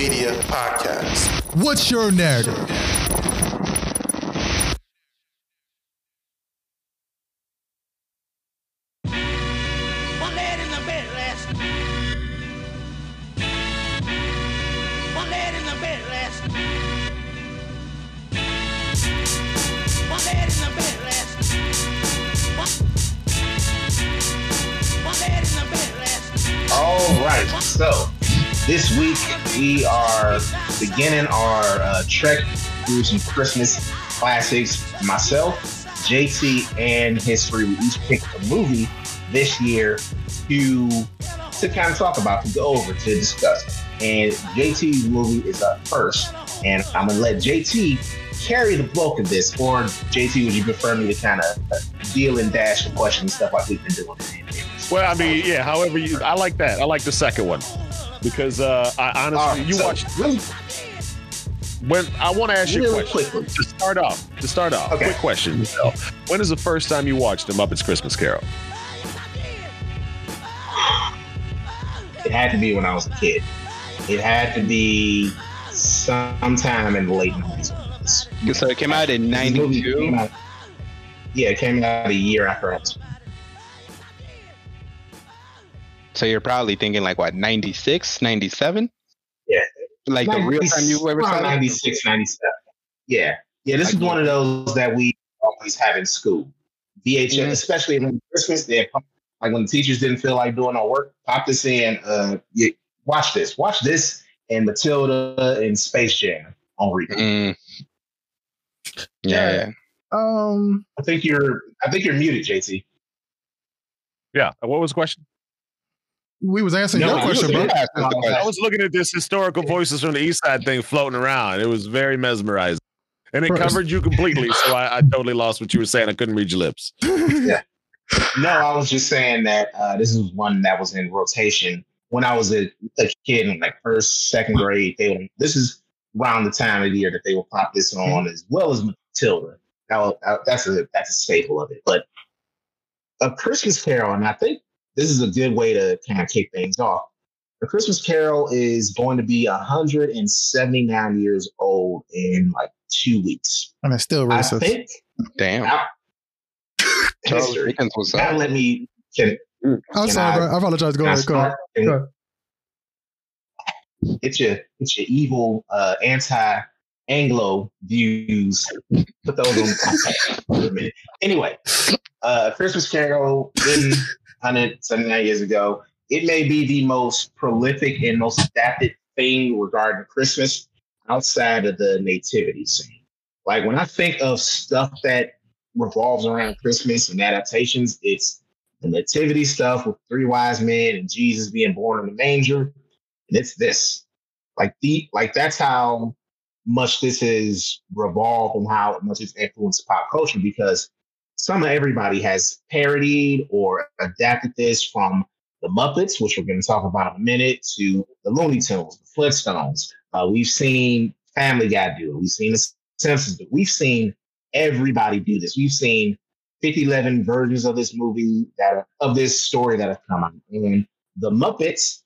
Media Podcast. What's your narrative? One lad in the bed last. One lad in the bed last. One lad in the bed last. One. One in the bed last. All right. So this week we are beginning our uh, trek through some Christmas classics. Myself, JT, and HisStory. We each picked a movie this year to to kind of talk about, to go over, to discuss. And JT's movie is up first, and I'm gonna let JT carry the bulk of this. Or JT, would you prefer me to kind of deal and dash the questions and stuff like we've been doing? Well, I mean, yeah. However, you, I like that. I like the second one because uh, I honestly, All right, you so watched. really, When I want to ask you a question quickly. to start off. To start off, Okay. quick question. Michelle. When is the first time you watched The Muppets Christmas Carol? It had to be when I was a kid. It had to be sometime in the late 90s. So it came out in This movie came '92. Yeah, it came out a year after I was. So you're probably thinking like what, 96, 97? Yeah. Like the real time you ever around saw it? 96, 97. Yeah. Yeah, this is I one of those that we always have in school. VHS, Yeah. especially around Christmas, they like when the teachers didn't feel like doing our work, pop this in. Uh, you, watch this, watch this, and Matilda and Space Jam on repeat. Mm. Yeah. Um, I think you're, I think you're muted, JT. Yeah. What was the question? We was answering No, your question, was bro. answering That's the question. I was looking at this historical voices from the East Side thing floating around. It was very mesmerizing, and it First- covered you completely. So I, I totally lost what you were saying. I couldn't read your lips. yeah. No, I was just saying that uh, this is one that was in rotation when I was a, a kid in like first, second grade. They would, this is around the time of the year that they will pop this on, as well as Matilda. Now that's a that's a staple of it. But a Christmas Carol, and I think this is a good way to kind of kick things off. The Christmas Carol is going to be 179 years old in like two weeks. and it's still I racist. think Damn. now, Charles history. Dickens was Now let me can, I'm can sorry, I- bro. I apologize. Go ahead. Go ahead. Go ahead. It's your it's your evil uh, anti Anglo views. Put those on context a minute. Anyway, uh, Christmas Carol written 179 years ago. It may be the most prolific and most adapted thing regarding Christmas outside of the nativity scene. Like when I think of stuff that revolves around Christmas and adaptations, it's the nativity stuff with three wise men and Jesus being born in the manger. And it's this. Like the like that's how much this has revolved and how much it's influenced pop culture because some everybody has parodied or adapted this from the Muppets, which we're going to talk about in a minute, to the Looney Tunes, the Flintstones. Uh, we've seen Family Guy do it. We've seen the Simpsons do it. We've seen everybody do this. We've seen 50, 11 versions of this movie that are, of this story that have come out. And the Muppets,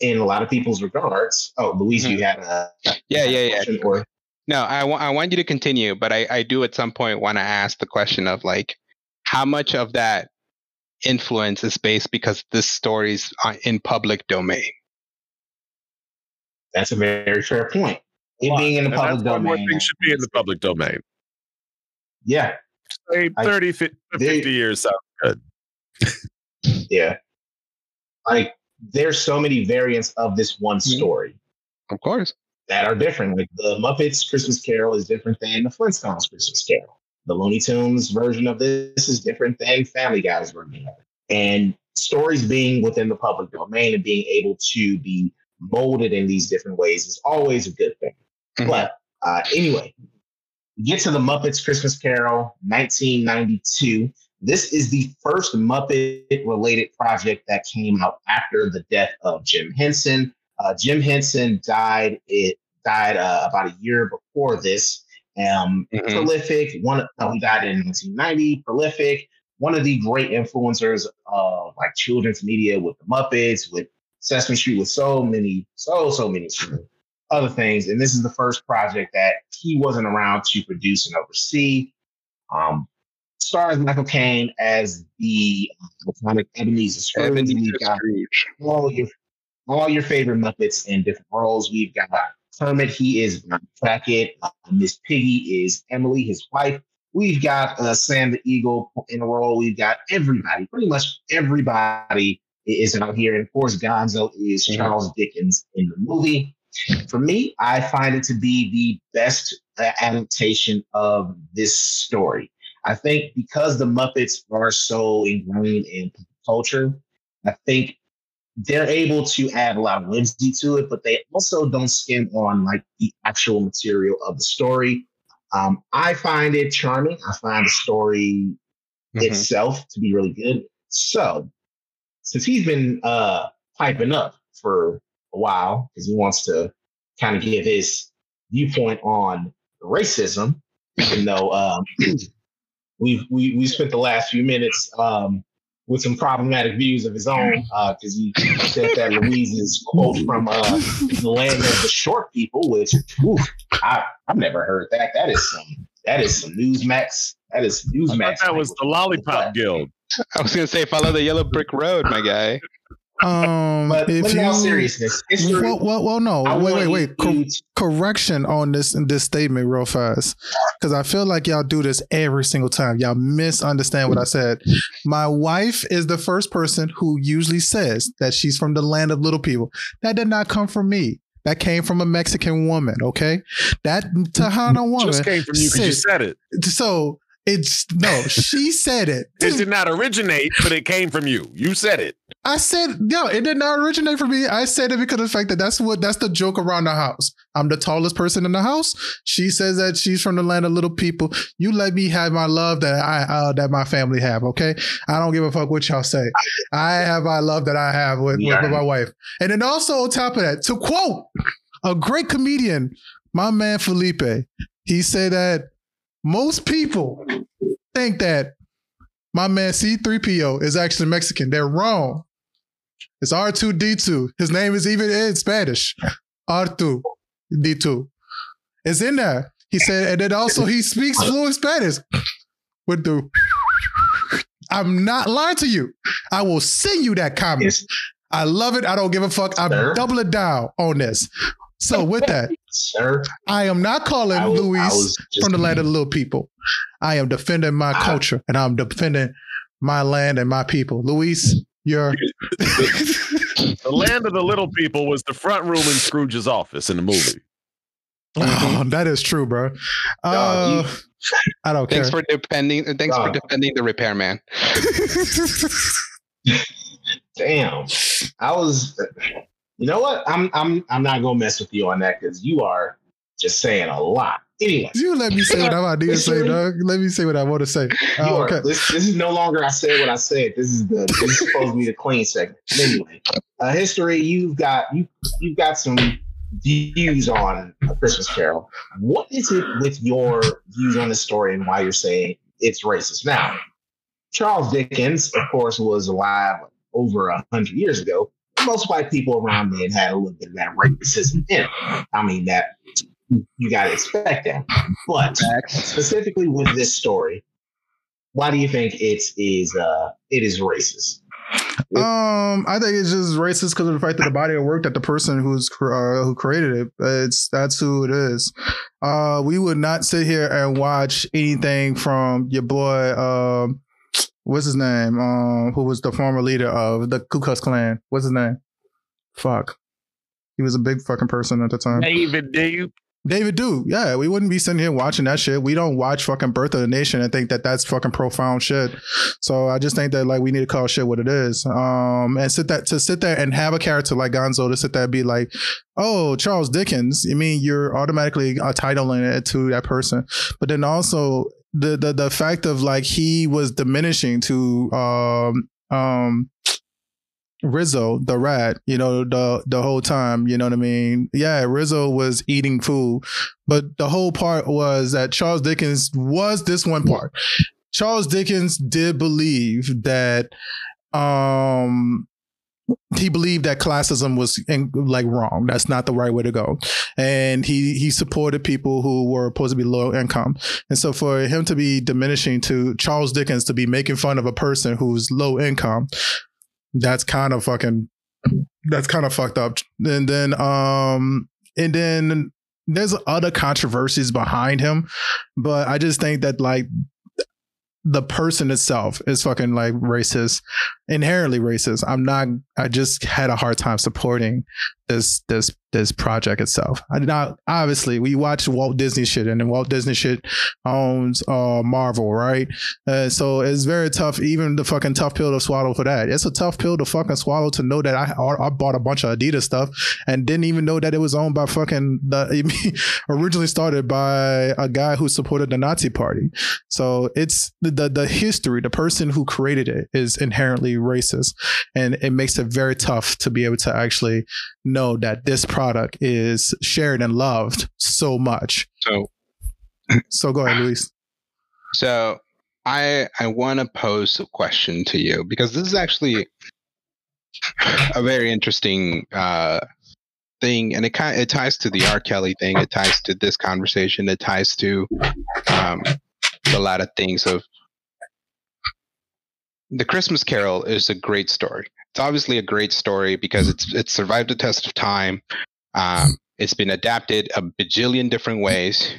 in a lot of people's regards, oh, Luis, you had a Yeah, yeah, yeah. or No, I wa- I want you to continue, but I, I do at some point want to ask the question of like, how much of that influence is based because this story's on- in public domain? that's a very fair point. It Why? being in the public that's why more domain, things should be in the public domain. yeah, Say I- 50, They- 50 years sounds good. yeah. Like there's so many variants of this one Mhm. story. Of course. That are different. Like the Muppets Christmas Carol is different than the Flintstones Christmas Carol. The Looney Tunes version of this is different than Family Guy's version of it. And stories being within the public domain and being able to be molded in these different ways is always a good thing. Mhm. But uh, anyway, get to the Muppets Christmas Carol, 1992. This is the first Muppet related project that came out after the death of Jim Henson. Uh, Jim Henson died. It died uh, about a year before this. Um, Mhm. Prolific. One. Oh, he died in 1990. Prolific. One of the great influencers of like children's media with the Muppets, with Sesame Street with so many, so so many other things, and this is the first project that he wasn't around to produce and oversee. Um, stars Michael Caine as the iconic Ebenezer Scrooge. Ebenezer Scrooge. all your all your favorite Muppets in different roles. We've got Kermit, he is Cratchit. Uh, Miss Piggy is Emily, his wife. We've got uh, Sam the Eagle in a role. We've got everybody, pretty much everybody is out here. And of course, Gonzo is Mhm. Charles Dickens in the movie. For me, I find it to be the best uh, adaptation of this story. I think because the Muppets are so ingrained in culture, I think they're able to add a lot of whimsy to it, but they also don't skim on like the actual material of the story. Um, I find it charming. I find the story Mhm. itself to be really good. So, since he's been uh, piping up for a while because he wants to kind of give his viewpoint on racism, even though um, we've we we spent the last few minutes um, with some problematic views of his own because he said that Luis's quote from uh, the land of the short people, which oof, I I've never heard that. That is some that is some Newsmax. That is I Newsmax. thought that was the. Lollipop Guild. I was gonna say follow the yellow brick road, my guy. Um, But, if but in you, all seriousness, HisStory. well, well, well, no, I wait, wait, wait. Co- correction on this this statement real fast because I feel like y'all do this every single time. Y'all misunderstand what I said. My wife is the first person who usually says that she's from the land of little people. That did not come from me. That came from a Mexican woman. Okay, that Tejana woman. Just came from you because you said- said it. So it's no, she said it. It did not originate, but it came from you. You said it. I said, no, it did not originate from me. I said it because of the fact that that's what that's the joke around the house. I'm the tallest person in the house. She says that she's from the land of little people. You let me have my love that I uh, that my family have. Okay, I don't give a fuck what y'all say. I have my love that I have with, with, with my wife. And then also on top of that, to quote a great comedian, my man Felipe, he said that most people think that my man C3PO is actually Mexican. They're wrong. It's R2D2. His name is even in Spanish. R2D2. It's in there. He said, and then also he speaks fluent Spanish. With the I'm not lying to you. I will send you that comment. Yes, I love it. I don't give a fuck. I'm Sir? doubling down on this. So with that, sir. I am not calling was- Luis from the land of the little people. I am defending my I- culture and I'm defending my land and my people. Luis, you're The land of the little people was the front room in Scrooge's office in the movie. oh, that is true, bro. Uh, Dog, I don't care. Thanks for defending. Thanks for Dog. defending the repairman. Damn. I was. You know what? I'm I'm I'm not gonna mess with you on that because you are just saying a lot. Anyway, you let me say what I need to say, dog. Let me say what I want to say. Oh, okay. this, this is no longer I said what I said. This is the this is supposed to be the clean segment. Anyway, uh, HisStory. You've got you you've got some views on a Christmas Carol. What is it with your views on the story and why you're saying it's racist? Now, Charles Dickens, of course, was alive over a hundred years ago. Most white people around then had a little bit of that racism in it. I mean, that you got to expect that. But specifically with this story, why do you think it is uh it is racist? Um, I think it's just racist because of the fact that the body of work that the person who's uh, who created it, it's that's who it is. Uh, we would not sit here and watch anything from your boy. Um, what's his name? Um, who was the former leader of the Ku Klux Klan? What's his name? Fuck. He was a big fucking person at the time. David Duke. David Duke, yeah, we wouldn't be sitting here watching that shit. We don't watch fucking Birth of the Nation and think that that's fucking profound shit. So I just think that like we need to call shit what it is. Um, and sit that to sit there and have a character like Gonzo to sit there and be like, oh, Charles Dickens. I mean, you're automatically uh, titling it to that person, but then also the the the fact of like he was diminishing to um um Rizzo, the rat, you know, the the whole time, you know what I mean? Yeah, Rizzo was eating food, but the whole part was that Charles Dickens was this one part. Charles Dickens did believe that um he believed that classism was like wrong. That's not the right way to go, and he he supported people who were supposed to be low income. And so for him to be diminishing to Charles Dickens to be making fun of a person who's low income, that's kind of fucking that's kind of fucked up. And then um and then there's other controversies behind him, but I just think that like the person itself is fucking like racist, inherently racist. I'm not. I just had a hard time supporting this this this project itself. I. Obviously, we watch Walt Disney shit, and then Walt Disney shit owns uh Marvel, right? Uh, so it's very tough. Even the fucking tough pill to swallow for that. It's a tough pill to fucking swallow to know that I I bought a bunch of Adidas stuff and didn't even know that it was owned by fucking the originally started by a guy who supported the Nazi party. So it's the the history, the person who created it is inherently racist, and it makes it very tough to be able to actually know that this product is shared and loved so much. So So go ahead, Luis. So I I want to pose a question to you because this is actually a very interesting uh, thing, and it kind it ties to the R. Kelly thing. It ties to this conversation. It ties to um, a lot of things. Of the Christmas Carol is a great story. It's obviously a great story because it's it's survived the test of time. Um, it's been adapted a bajillion different ways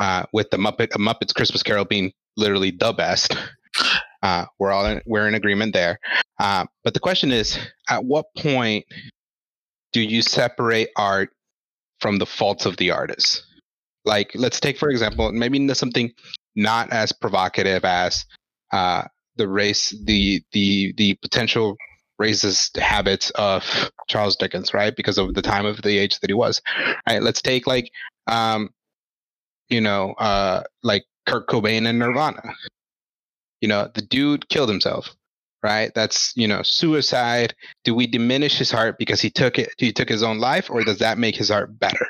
uh, with the Muppet a Muppets Christmas Carol being literally the best. Uh, we're all in, we're in agreement there. Uh, but the question is, at what point do you separate art from the faults of the artist? Like, let's take for example, maybe something not as provocative as uh, the race, the the the potential racist habits of Charles Dickens, right? Because of the time of the age that he was. Right. Let's take like um, you know, uh, like Kurt Cobain and Nirvana. You know, the dude killed himself, right? That's you know suicide. Do we diminish his art because he took it? He took his own life, or does that make his art better?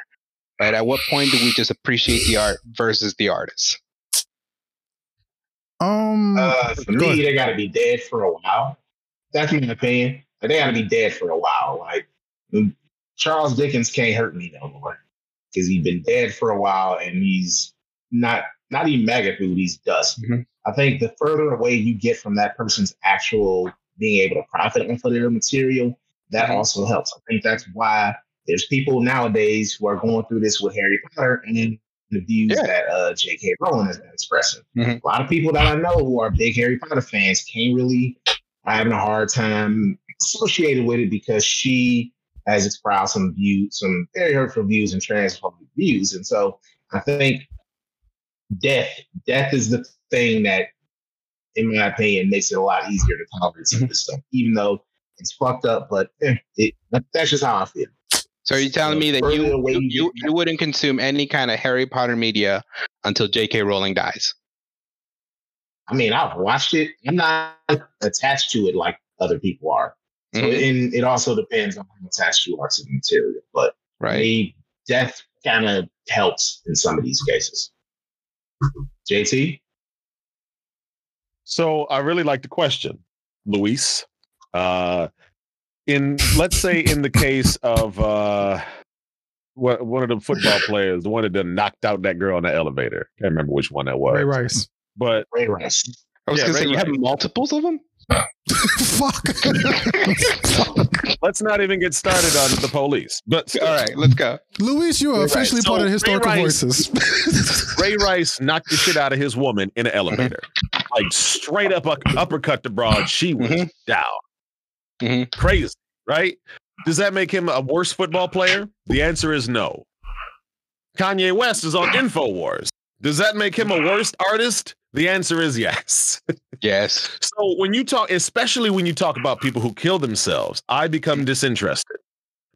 Right? At what point do we just appreciate the art versus the artist? Um, Uh, for me, ahead. they got to be dead for a while. That's my opinion. But they got to be dead for a while. Like Charles Dickens can't hurt me no more because he's been dead for a while and he's not not even mega food. He's dust. Mhm. I think the further away you get from that person's actual being able to profit off of their material, that Mhm. also helps. I think that's why there's people nowadays who are going through this with Harry Potter and then the views Yeah. that uh, J.K. Rowling has been expressing. Mhm. A lot of people that I know who are big Harry Potter fans can't really having a hard time associated with it because she has espoused some views, some very hurtful views and transphobic views. And so I think death, death is the thing that, in my opinion, makes it a lot easier to tolerate some of this stuff, even though it's fucked up. But eh, it, that's just how I feel. So are you telling So me that you you, you you, you wouldn't consume any kind of Harry Potter media until J.K. Rowling dies? I mean, I've watched it. I'm not attached to it like other people are. So, Mhm. and it also depends on how attached you are to the material. But Right. maybe death kind of helps in some of these cases. JT, So I really like the question, Luis. Uh, in let's say in the case of uh, one one of the football players, the one that done knocked out that girl in the elevator. I Can't remember which one that was. Ray Rice. But Ray Rice. I was Yeah, gonna say Ray you have multiples of them. Fuck. let's not even get started on the police. But All right, let's go. Luis, you are Ray Rice. officially So, part of Ray historical Rice- voices. Ray Rice knocked the shit out of his woman in an elevator, like straight up up- uppercut the broad. She was Mhm. down, Mhm. crazy, right? Does that make him a worse football player? The answer is no. Kanye West is on Infowars. Does that make him a worse artist? The answer is yes. Yes. So when you talk, especially when you talk about people who kill themselves, I become disinterested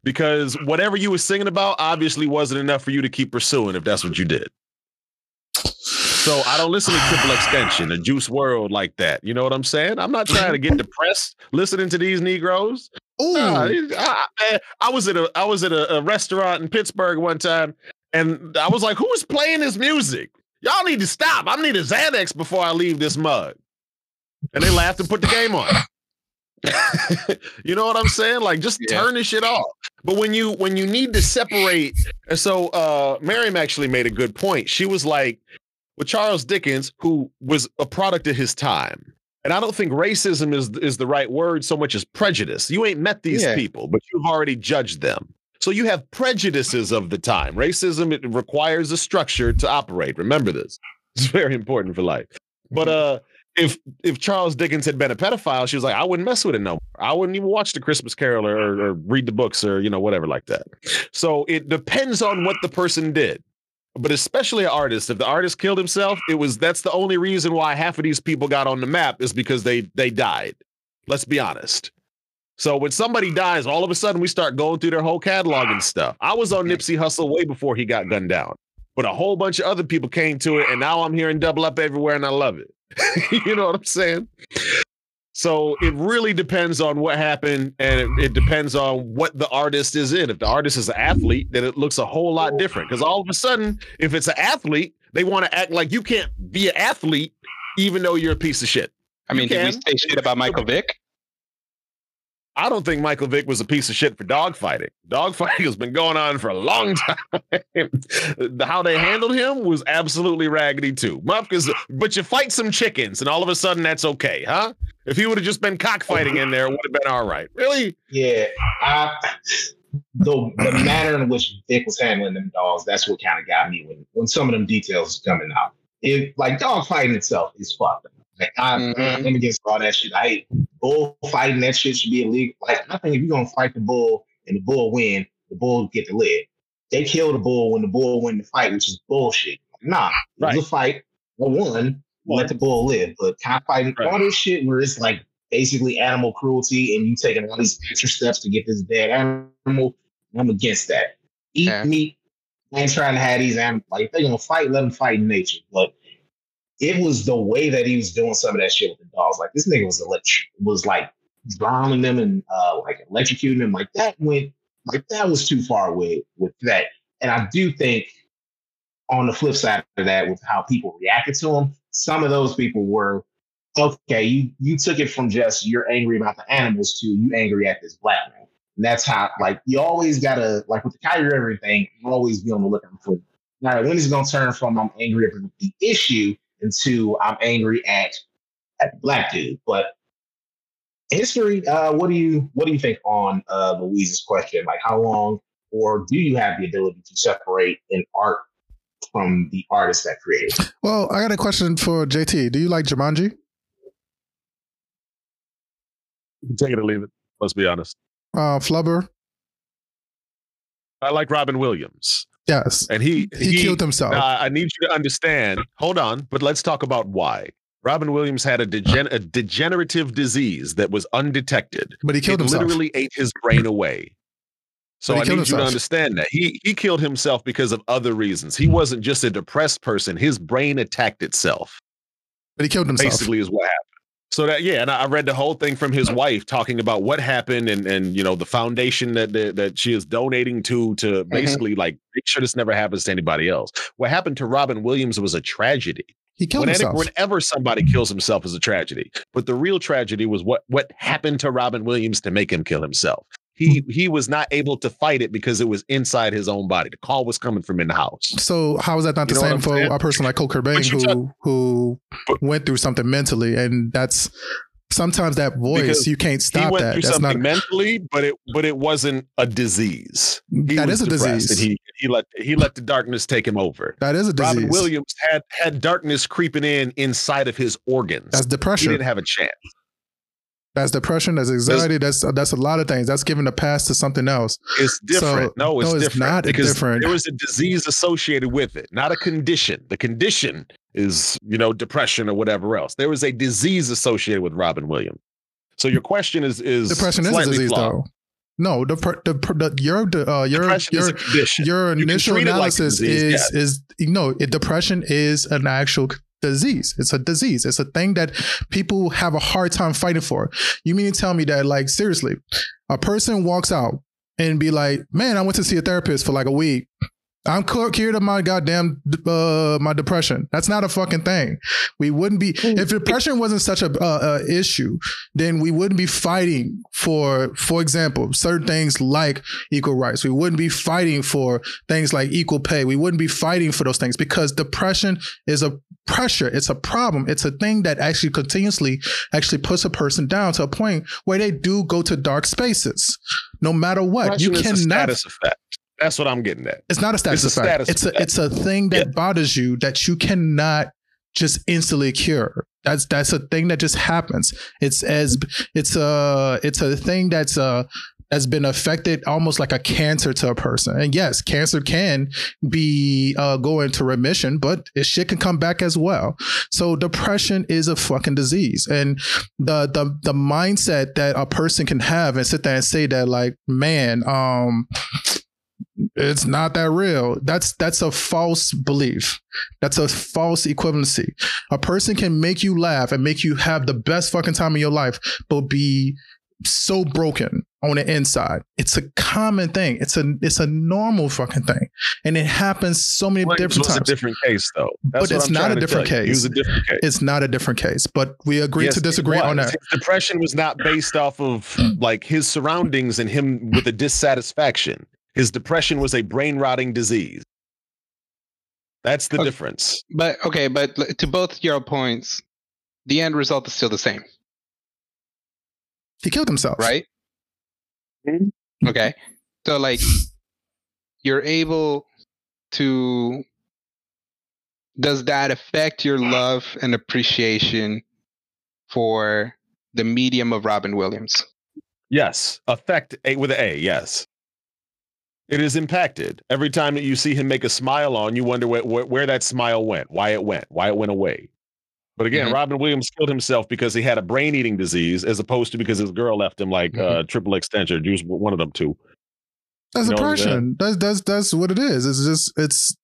because whatever you were singing about obviously wasn't enough for you to keep pursuing if that's what you did. So I don't listen to Triple Extension and Juice WRLD like that. You know what I'm saying? I'm not trying to get depressed listening to these Negroes. Ooh. Nah, I, man, I was at a I was at a, a restaurant in Pittsburgh one time, and I was like, "Who is playing this music? Y'all need to stop. I need a Xanax before I leave this mug." And they laughed and put the game on. you know what I'm saying? Like just Yeah. turn this shit off. But when you when you need to separate, and so uh Miriam actually made a good point. She was like, with Charles Dickens, who was a product of his time. And I don't think racism is is the right word so much as prejudice. You ain't met these Yeah. people, but you've already judged them. So you have prejudices of the time. Racism it requires a structure to operate. Remember this. It's very important for life. But uh if if Charles Dickens had been a pedophile, she was like, I wouldn't mess with it no more. I wouldn't even watch the Christmas Carol or, or read the books or you know whatever like that. So it depends on what the person did. But especially an artist, if the artist killed himself, it was that's the only reason why half of these people got on the map is because they they died. Let's be honest. So when somebody dies, all of a sudden we start going through their whole catalog and stuff. I was on Nipsey Hussle way before he got gunned down, but a whole bunch of other people came to it, and now I'm hearing double up everywhere, and I love it. you know what I'm saying? So it really depends on what happened, and it, it depends on what the artist is in. If the artist is an athlete, then it looks a whole lot different. Because all of a sudden, if it's an athlete, they want to act like you can't be an athlete, even though you're a piece of shit. I mean, did we say shit about Michael Vick? I don't think Michael Vick was a piece of shit for dogfighting. Dogfighting has been going on for a long time. How they handled him was absolutely raggedy too. Mufkas, but you fight some chickens, and all of a sudden that's okay, huh? If he would have just been cockfighting in there, it would have been all right. Really? Yeah, I, the the manner in which Vick was handling them dogs, that's what kind of got me when when some of them details coming out. It like dogfighting itself is fucked up. Like, I. I'm mm-hmm. against all that shit. I hate bull fighting. That shit should be illegal. Like I think if you're gonna fight the bull and the bull win, the bull get the lid. They kill the bull when the bull win the fight, which is bullshit. Nah, it was a fight. I won. Let the bull live. But cockfighting, Right. all this shit where it's like basically animal cruelty and you taking all these extra steps to get this dead animal, I'm against that. Eat Yeah. meat. I ain't trying to have these animals. Like, if they're going to fight, let them fight in nature. But it was the way that he was doing some of that shit with the dogs. Like, this nigga was electric, was like drowning them and uh, like electrocuting them. Like, that went, like, that was too far away with that. And I do think on the flip side of that, with how people reacted to him, some of those people were okay. You you took it from just you're angry about the animals to you angry at this black man. And that's how like you always gotta like with the Kyrie Irving thing, you always be on the lookout for. Right, when is it gonna turn from I'm angry at the issue into I'm angry at at the black dude? But HisStory, uh, what do you what do you think on uh Luis's question? Like how long or do you have the ability to separate an art from the artist that created? it? Well, I got a question for JT. Do you like Jumanji? You can take it or leave it. Let's be honest. Uh, Flubber? I like Robin Williams, Yes. and he He, killed himself. I need you to understand. Hold on, but let's talk about why. Robin Williams had a, degen- a degenerative disease that was undetected. but he killed it himself. literally ate his brain away. So I need you to understand that he he killed himself because of other reasons. He wasn't just a depressed person. His brain attacked itself. but he killed himself. Basically, is what happened. So that yeah, and I read the whole thing from his wife talking about what happened and and you know the foundation that that, that she is donating to to Mm-hmm. basically like make sure this never happens to anybody else. What happened to Robin Williams was a tragedy. He killed When himself. whenever somebody kills himself is a tragedy. But the real tragedy was what what happened to Robin Williams to make him kill himself. He Hmm. he was not able to fight it because it was inside his own body. The call was coming from in the house. So how is that not You the same for saying? a person like Cole Cobain But you who who went through something mentally, and that's sometimes that voice Because you can't he stop went that. through That's something not mentally, but it but it wasn't a disease. He that is a disease. He he let he let the darkness take him over. that is a disease. Robin Williams had had darkness creeping in inside of his organs. That's depression. he didn't have a chance. That's depression. That's anxiety. That's that's a lot of things. That's giving the past to something else. It's different. So- no, it's no, it's different. not because different. there was a disease associated with it, not a condition. The condition is, you know, depression or whatever else. There was a disease associated with Robin Williams. So your question is is Depression is a disease, flawed. though. No, the the, the your uh, your Depression your your You initial treat it like a analysis disease, is is you know it, depression is an actual disease. It's a disease. It's a thing that people have a hard time fighting for. You mean to tell me that like seriously, a person walks out and be like, "Man, I went to see a therapist for like a week." I'm cu- cured of my goddamn uh, my depression. That's not a fucking thing. We wouldn't be if depression wasn't such a uh, uh, issue, then we wouldn't be fighting for, for example, certain things like equal rights. We wouldn't be fighting for things like equal pay. We wouldn't be fighting for those things because depression is a pressure. It's a problem. It's a thing that actually continuously actually puts a person down to a point where they do go to dark spaces, no matter what. you is a cannot status effect. That's what I'm getting at. it's not a status It's a effect. status it's a effect. it's a thing that bothers you that you cannot just instantly cure. That's that's a thing that just happens. It's as it's a it's a thing that's uh has been affected almost like a cancer to a person. And yes, cancer can be uh, go into remission, but it shit can come back as well. So depression is a fucking disease, and the the the mindset that a person can have and sit there and say that like, man, um, it's not that real. That's that's a false belief. That's a false equivalency. A person can make you laugh and make you have the best fucking time of your life, but be so broken on the inside. It's a common thing. It's a it's a normal fucking thing, and it happens so many Williams different was times. It's a different case, though. But That's what it's I'm not a different tell you. He case. was a different case. it's not a different case, but we agree Yes, to disagree on that. His depression was not based off of like his surroundings and him with a dissatisfaction. His depression was a brain rotting disease. That's the Okay. difference. But okay, but to both your points, the end result is still the same, He killed himself, right? Mhm. Okay. So like you're able to does that affect your love and appreciation for the medium of Robin Williams? Yes, affect a with an A. Yes, it is impacted every time that you see him make a smile on. You wonder where, where, where that smile went, why it went, why it went away. But again, Mhm. Robin Williams killed himself because he had a brain eating disease, as opposed to because his girl left him like uh, triple extension juice. One of them two. That's You know what I'm depression. That's that's that's what it is. It's just it's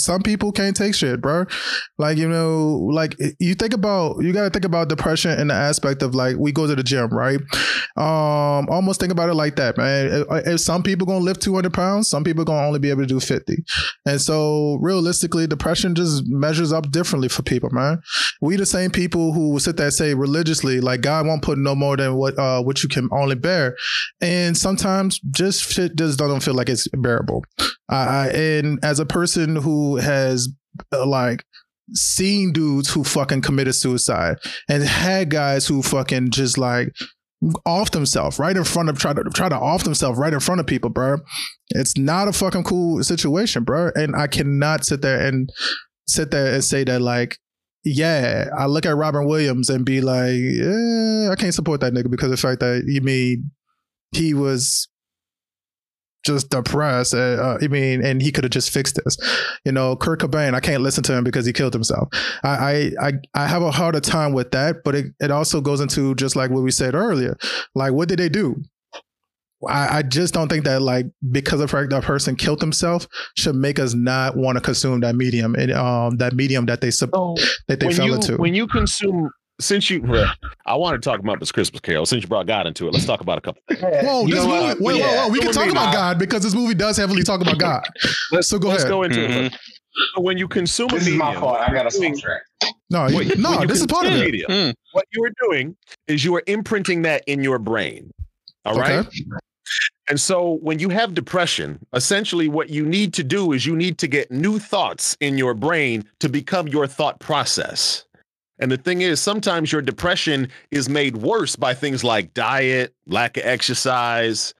some people can't take shit, bro. Like you know, like you think about you got to think about depression in the aspect of like we go to the gym, right? Um, almost think about it like that, man. If, if some people gonna lift two hundred pounds, some people gonna only be able to do fifty, and so realistically, depression just measures up differently for people, man. We the same people who sit there and say religiously, like God won't put no more than what uh what you can only bear, and sometimes just shit just doesn't feel like it's bearable. I, I and as a person who has uh, like seen dudes who fucking committed suicide and had guys who fucking just like off themselves right in front of try to try to off themselves right in front of people, bro. It's not a fucking cool situation, bro. And I cannot sit there and sit there and say that like yeah, I look at Robin Williams and be like, yeah, I can't support that nigga because the fact that you mean he was just depressed. Uh, I mean, and he could have just fixed this. You know, Kurt Cobain, I can't listen to him because he killed himself. I I I, I have a harder time with that, but it, it also goes into just like what we said earlier. Like, what did they do? I, I just don't think that like because of fact that person killed himself should make us not want to consume that medium and um that medium that they sub- that they fell you into. when you consume, since you, well, I want to talk about this Christmas Carol. Since you brought God into it, let's talk about a couple. Things. Whoa, You this know movie, what? wait, Yeah. whoa, whoa, we can talk we- about God because this movie does heavily talk about God. Let's So go let's ahead. go into Mhm. it. So when you consume This a is my fault. I got a doing- song track. No, you- Wait, no, when this is part of consume it. media, Mm. What you are doing is you are imprinting that in your brain. All right. Okay. And so when you have depression, essentially what you need to do is you need to get new thoughts in your brain to become your thought process. And the thing is, sometimes your depression is made worse by things like diet, lack of exercise,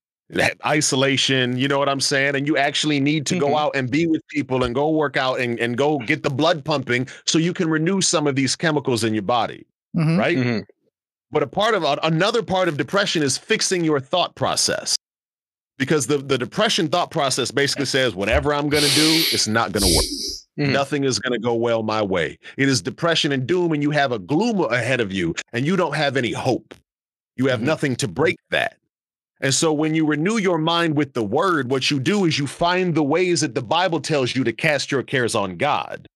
isolation. You know what I'm saying? And you actually need to go Mhm. out and be with people and go work out and, and go get the blood pumping so you can renew some of these chemicals in your body. Mhm. Right. Mhm. But a part of another part of depression is fixing your thought process. Because the, the depression thought process basically says, whatever I'm going to do, it's not going to work. Mhm. Nothing is going to go well my way. It is depression and doom, and you have a gloom ahead of you, and you don't have any hope. You have Mhm. nothing to break that. And so when you renew your mind with the word, what you do is you find the ways that the Bible tells you to cast your cares on God.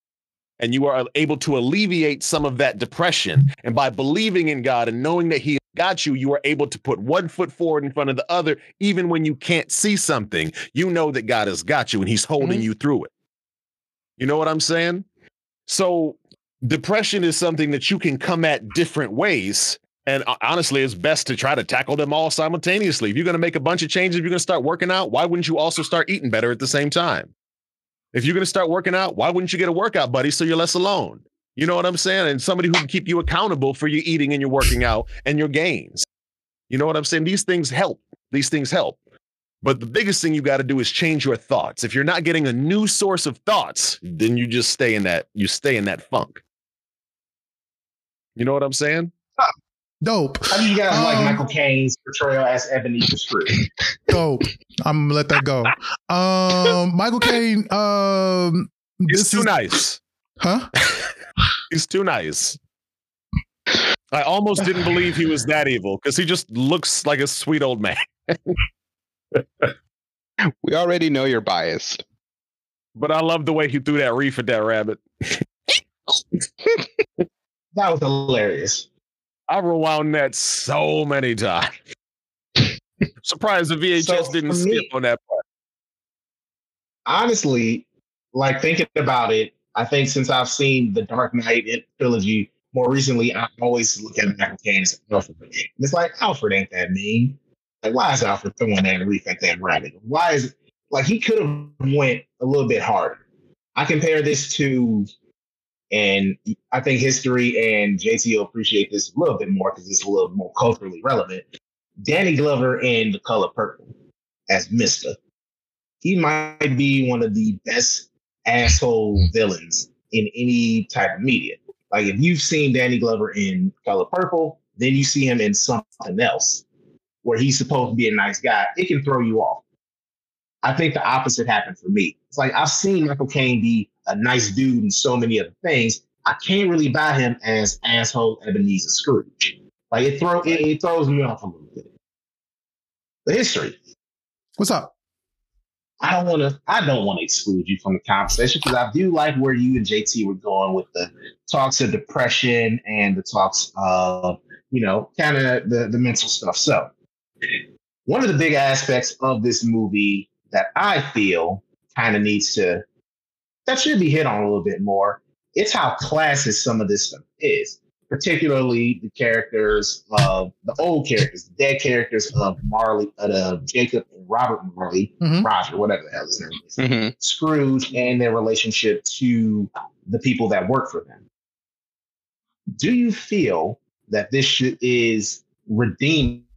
And you are able to alleviate some of that depression. And by believing in God and knowing that He got you, you are able to put one foot forward in front of the other, even when you can't see something. You know that God has got you and He's holding you through it. You know what I'm saying? So depression is something that you can come at different ways. And uh, honestly, it's best to try to tackle them all simultaneously. If you're going to make a bunch of changes, you're going to start working out, why wouldn't you also start eating better at the same time? If you're going to start working out, why wouldn't you get a workout buddy so you're less alone? You know what I'm saying? And somebody who can keep you accountable for your eating and your working out and your gains. You know what I'm saying? These things help. These things help. But the biggest thing you got to do is change your thoughts. If you're not getting a new source of thoughts, then you just stay in that you stay in that funk. You know what I'm saying? Dope. How do you guys like Um, Michael Caine's portrayal as Ebenezer Scrooge? Dope. I'm gonna let that go. Um, Michael Caine. Um, He's this too is nice. huh? He's too nice. I almost didn't believe he was that evil because he just looks like a sweet old man. We already know you're biased. But I love the way he threw that reef at that rabbit. That was hilarious. I rewound that so many times. Surprised the VHS So, didn't for skip me- on that part. honestly, like thinking about it, I think since I've seen the Dark Knight trilogy more recently, I always look at Michael Caine as Alfred. And it's like Alfred ain't that mean. Like, why is Alfred throwing that reef at that rabbit? Why is it? like he could have went a little bit harder? I compare this to, and I think HisStory and JT will appreciate this a little bit more because it's a little more culturally relevant. Danny Glover in The Color Purple as Mister he might be one of the best asshole villains in any type of media. Like if you've seen Danny Glover in Color Purple, then you see him in something else where he's supposed to be a nice guy, it can throw you off. I think the opposite happened for me. It's like I've seen Michael Caine be a nice dude in so many other things. I can't really buy him as asshole Ebenezer Scrooge. Like it throw it, it throws me off a little bit. The HisStory. What's up? I don't want to. I don't want to exclude you from the conversation because I do like where you and JT were going with the talks of depression and the talks of you know kind of the the mental stuff. So one of the big aspects of this movie that I feel kind of needs to that should be hit on a little bit more. It's how classist some of this stuff is, particularly the characters of the old characters, the dead characters of Marley, uh, Jacob and Robert Marley, Mhm. Roger, whatever the hell his name is. hmm Scrooge and their relationship to the people that work for them. Do you feel that this should, is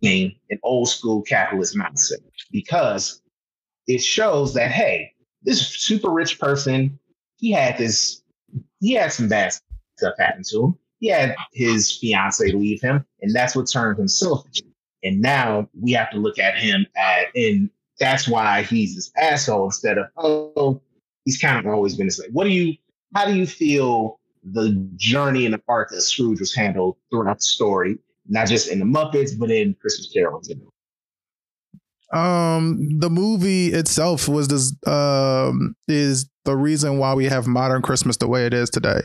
redeeming an old school capitalist mindset? Because it shows that, hey, this super rich person, he had this, he had some bad stuff happen to him. He had his fiance leave him, and that's what turned him selfish. And now we have to look at him at, and that's why he's this asshole instead of, oh, he's kind of always been this way. What do you, how do you feel the journey and the arc that Scrooge was handled throughout the story, not just in the Muppets, but in Christmas Carol? Um, the movie itself was this um is the reason why we have modern Christmas the way it is today.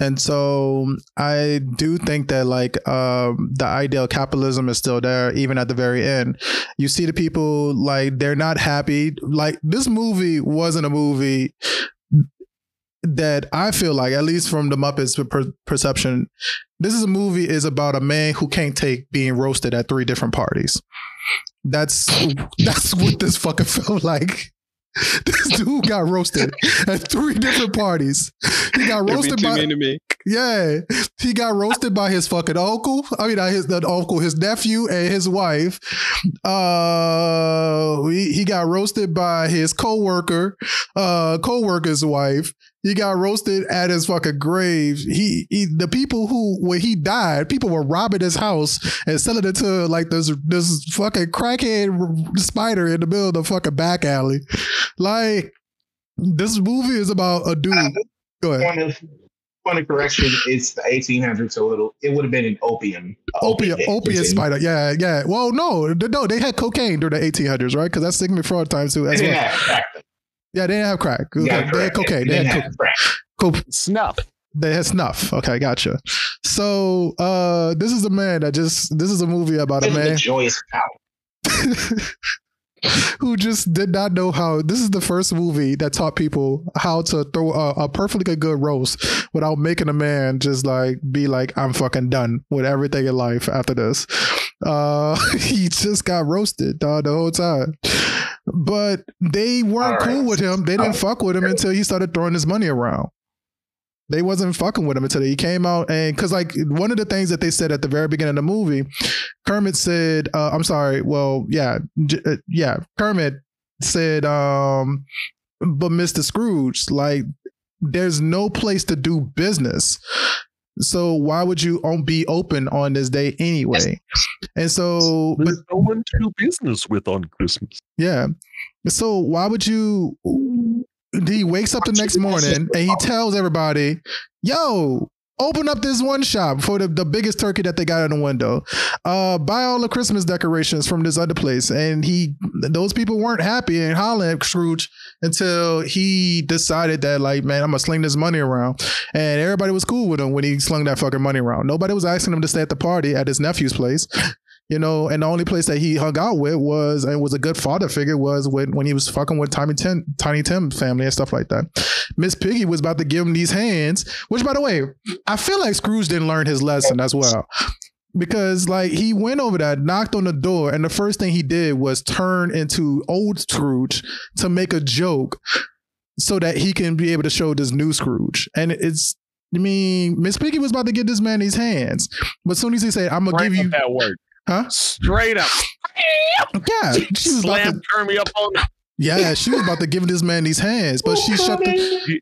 And so I do think that like um the ideal capitalism is still there even at the very end. You see the people like they're not happy. Like this movie wasn't a movie that I feel like, at least from the Muppets per- perception, this is a movie is about a man who can't take being roasted at three different parties. That's that's what this fucking felt like. This dude got roasted at three different parties. He got roasted by me. Yeah, he got roasted by his fucking uncle. I mean, his the uncle, his nephew, and his wife. Uh, he, he got roasted by his coworker, uh, coworker's wife. He got roasted at his fucking grave. He, he, the people who when he died, people were robbing his house and selling it to like this this fucking crackhead spider in the middle of the fucking back alley. Like this movie is about a dude. Go ahead. Point of, correction, it's the 1800s, so it'll, it would have been an opium. uh, opiate, opiate Continue. spider. Yeah, yeah. Well, no, no, they had cocaine during the 1800s, right? Because that's Sigmund Freud times too. They As well. have crack. Yeah, they didn't have crack. You Okay, They had cocaine. They didn't had co- crack. co- Snuff. they had snuff. Okay, gotcha. So uh this is a man that just this is a movie about a This is man. joyous power. who just did not know how. This is the first movie that taught people how to throw a, a perfectly good roast without making a man just like be like, I'm fucking done with everything in life after this. Uh, he just got roasted dog, the whole time. But they weren't right. cool with him. They didn't Oh. fuck with him until he started throwing his money around. They wasn't fucking with him until he came out and because like one of the things that they said at the very beginning of the movie, Kermit said, uh, "I'm sorry." Well, yeah, uh, yeah. Kermit said, um, "But Mr. Scrooge, like, there's no place to do business." So why would you be open on this day anyway? And so, but There's no one to do business with on Christmas. yeah. So why would you? He wakes up the next morning and he tells everybody, "Yo, open up this one shop for the, the biggest turkey that they got in the window. Uh, buy all the Christmas decorations from this other place." And he, those people weren't happy and hollering Scrooge until he decided that, like, man, I'm gonna sling this money around. And everybody was cool with him when he slung that fucking money around. Nobody was asking him to stay at the party at his nephew's place you know, and the only place that he hung out with was and was a good father figure was when when he was fucking with Tiny Tim, Tiny Tim family and stuff like that. Miss Piggy was about to give him these hands, which by the way, I feel like Scrooge didn't learn his lesson as well. Because like he went over that, knocked on the door, and the first thing he did was turn into old Scrooge to make a joke so that he can be able to show this new Scrooge. And it's I mean, Miss Piggy was about to get this man these hands. But as soon as he said, I'm gonna give you that word. Huh? Straight up. Yeah, she was about to, turn me up on yeah, she was about to give this man these hands, but she shut the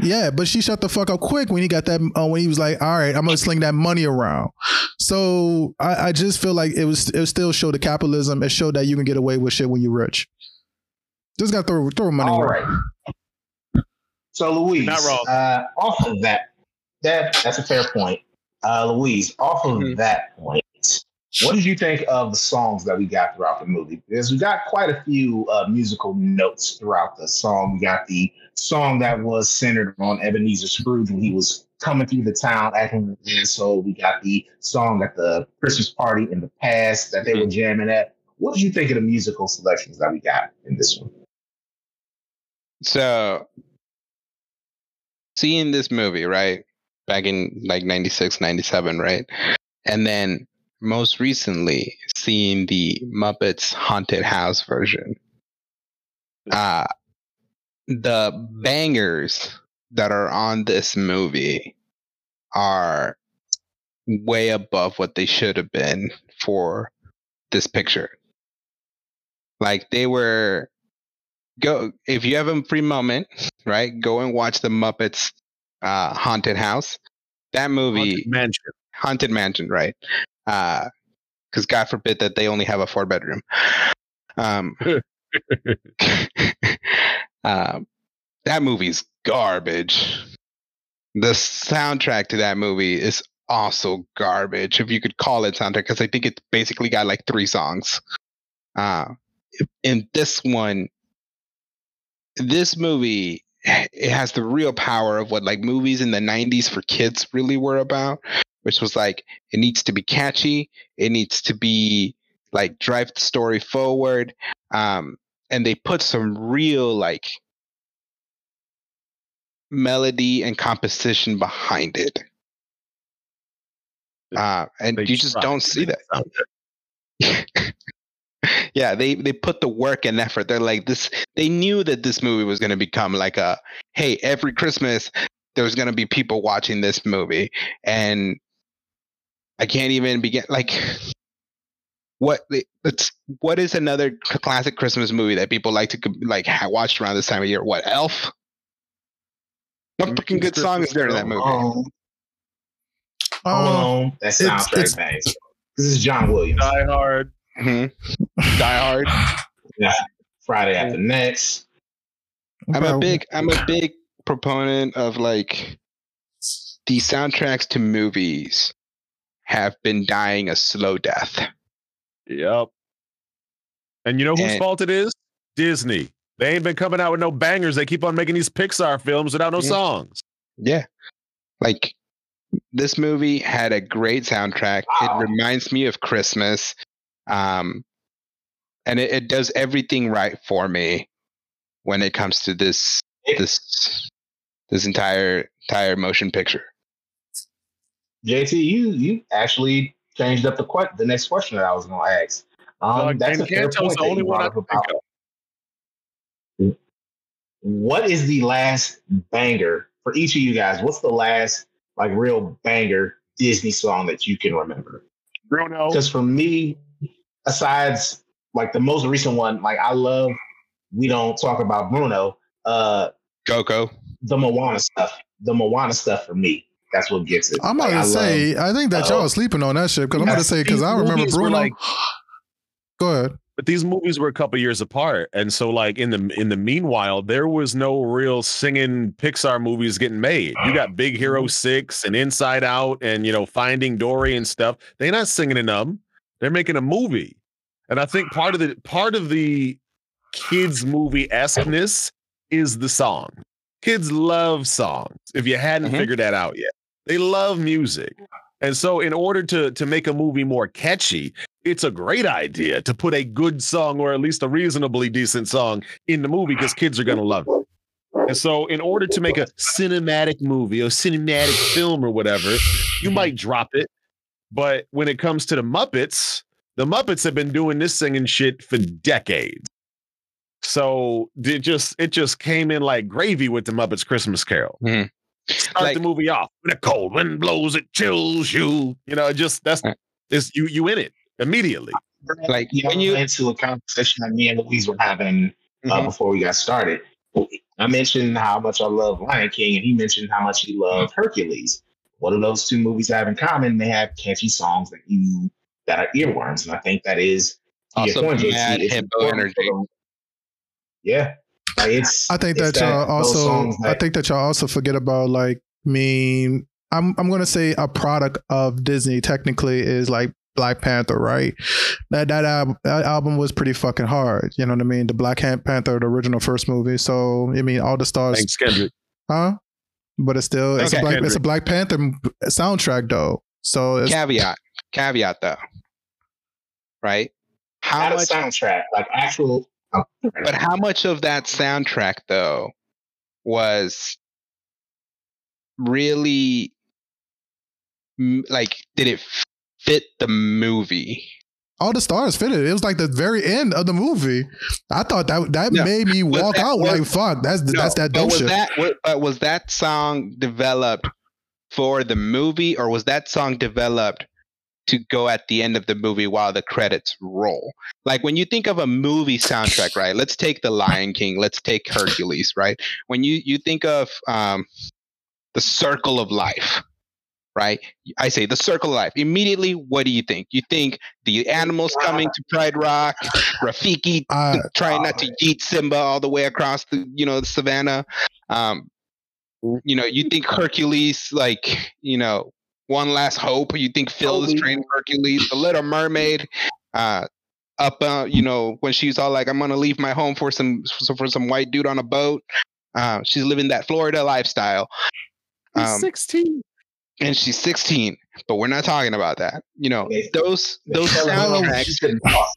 yeah, but she shut the fuck up quick when he got that uh, when he was like, all right, I'm gonna sling that money around. So I, I just feel like it was it still showed the capitalism. It showed that you can get away with shit when you're rich. Just gotta throw throw money All around. right. So Louise, Not wrong. Uh, off of that, that that's a fair point. Uh, Louise, off of Mhm. that point, what did you think of the songs that we got throughout the movie? Because we got quite a few uh, musical notes throughout the song. We got the song that was centered on Ebenezer Scrooge when he was coming through the town acting like an asshole. We got the song at the Christmas party in the past that they were jamming at. What did you think of the musical selections that we got in this one? So, seeing this movie, right? Back in like 96, 97, right? And then most recently seeing the Muppets Haunted House version. Uh, the bangers that are on this movie are way above what they should have been for this picture. Like they were go if you have a free moment, right? Go and watch the Muppets uh Haunted House. That movie Haunted Mansion. Haunted Mansion, right? Uh because God forbid that they only have a four bedroom. Um, um that movie's garbage. The soundtrack to that movie is also garbage, if you could call it soundtrack, because I think it's basically got like three songs. Uh, in this one, this movie, it has the real power of what like movies in the 90s for kids really were about, which was like, it needs to be catchy, it needs to be like drive the story forward. Um, and they put some real like melody and composition behind it. Uh, and They you just don't see that. it sound good. yeah, they they put the work and effort. They're like this. They knew that this movie was going to become like a hey, every Christmas there's going to be people watching this movie, and I can't even begin like what it's what is another classic Christmas movie that people like to like watch around this time of year? What Elf? What freaking good song is there in that movie? Um, Uh, Alone. That it's- soundtrack it's- bangs. This is John Williams. Die Hard. Mhm. Die Hard. yeah. Friday after next. I'm a big I'm a big proponent of like the soundtracks to movies have been dying a slow death. Yep. And you know whose And- fault it is? Disney. They ain't been coming out with no bangers. They keep on making these Pixar films without no Yeah. songs. Yeah. Like this movie had a great soundtrack. Wow. It reminds me of Christmas. Um and it, it does everything right for me when it comes to this this this entire entire motion picture. JT, you you actually changed up the que- the next question that I was going to ask. Um, Like, that's a fair point the that only you one I can up think about of. what is the last banger for each of you guys? What's the last like real banger Disney song that you can remember? Bruno. Because for me, asides like the most recent one, like I love we don't talk about Bruno, uh Coco. the Moana stuff. The Moana stuff for me. That's what gets it. I'm about Like, I to say, I think that y'all uh, are sleeping on that shit because I'm about to say because I remember Bruno. like- Go ahead. but these movies were a couple years apart and so like in the in the meanwhile there was no real singing pixar movies getting made you got big hero 6 and inside out and you know finding dory and stuff they're not singing in them they're making a movie and i think part of the part of the kids movie esqueness is the song kids love songs if you hadn't Mhm. figured that out yet they love music and so in order to to make a movie more catchy it's a great idea to put a good song or at least a reasonably decent song in the movie because kids are going to love it. And so, in order to make a cinematic movie or cinematic film or whatever, you might drop it. But when it comes to the Muppets, the Muppets have been doing this singing shit for decades. So it just it just came in like gravy with the Muppets Christmas Carol. Mhm. Start Like- the movie off when a cold wind blows, it chills you. You know, just that's Uh. it's you you in it immediately. Like, you when you- into a conversation that me and Louise were having uh, Mhm. before we got started. I mentioned how much I love Lion King, and he mentioned how much he loved Hercules. What do those two movies have in common? They have catchy songs that you that are earworms, and I think that is to your Also point, JT, mad hippo energy. Yeah, like it's. I think it's that y'all also. songs I think that y'all also forget about like. mean, I'm I'm gonna say a product of Disney. Technically, is like Black Panther, right? That that, al- that album was pretty fucking hard. You know what I mean? The Black Panther, the original first movie. So I mean, all the stars, Thanks, Kendrick. huh? But it's still it's Okay, a black it's a Black Panther soundtrack though. So it's, caveat, caveat though, right? How not a much? soundtrack, like actual. But how much of that soundtrack though was really like? Did it fit the movie? all the stars fitted. It It was like the very end of the movie. I thought that that No. made me walk that- out was- like fuck. That's No, that's that dope was shit. that but was that song developed for the movie, or was that song developed to go at the end of the movie while the credits roll? Like when you think of a movie soundtrack, right? Let's take The Lion King. Let's take Hercules, right? When you you think of um, the Circle of Life. Right, I say the circle of life. Immediately, what do you think? You think the animals coming to Pride Rock, Rafiki I, trying not to eat Simba all the way across the you know the savannah. Um, you know, you think Hercules like you know one last hope. You think Phil is training Hercules, the Little Mermaid. Uh, up, uh, you know, when she's all like, "I'm gonna leave my home for some for some white dude on a boat." Uh, she's living that Florida lifestyle. Um, 16. and she's 16, but we're not talking about that. You know, those those fell in love, soundtracks she couldn't talk.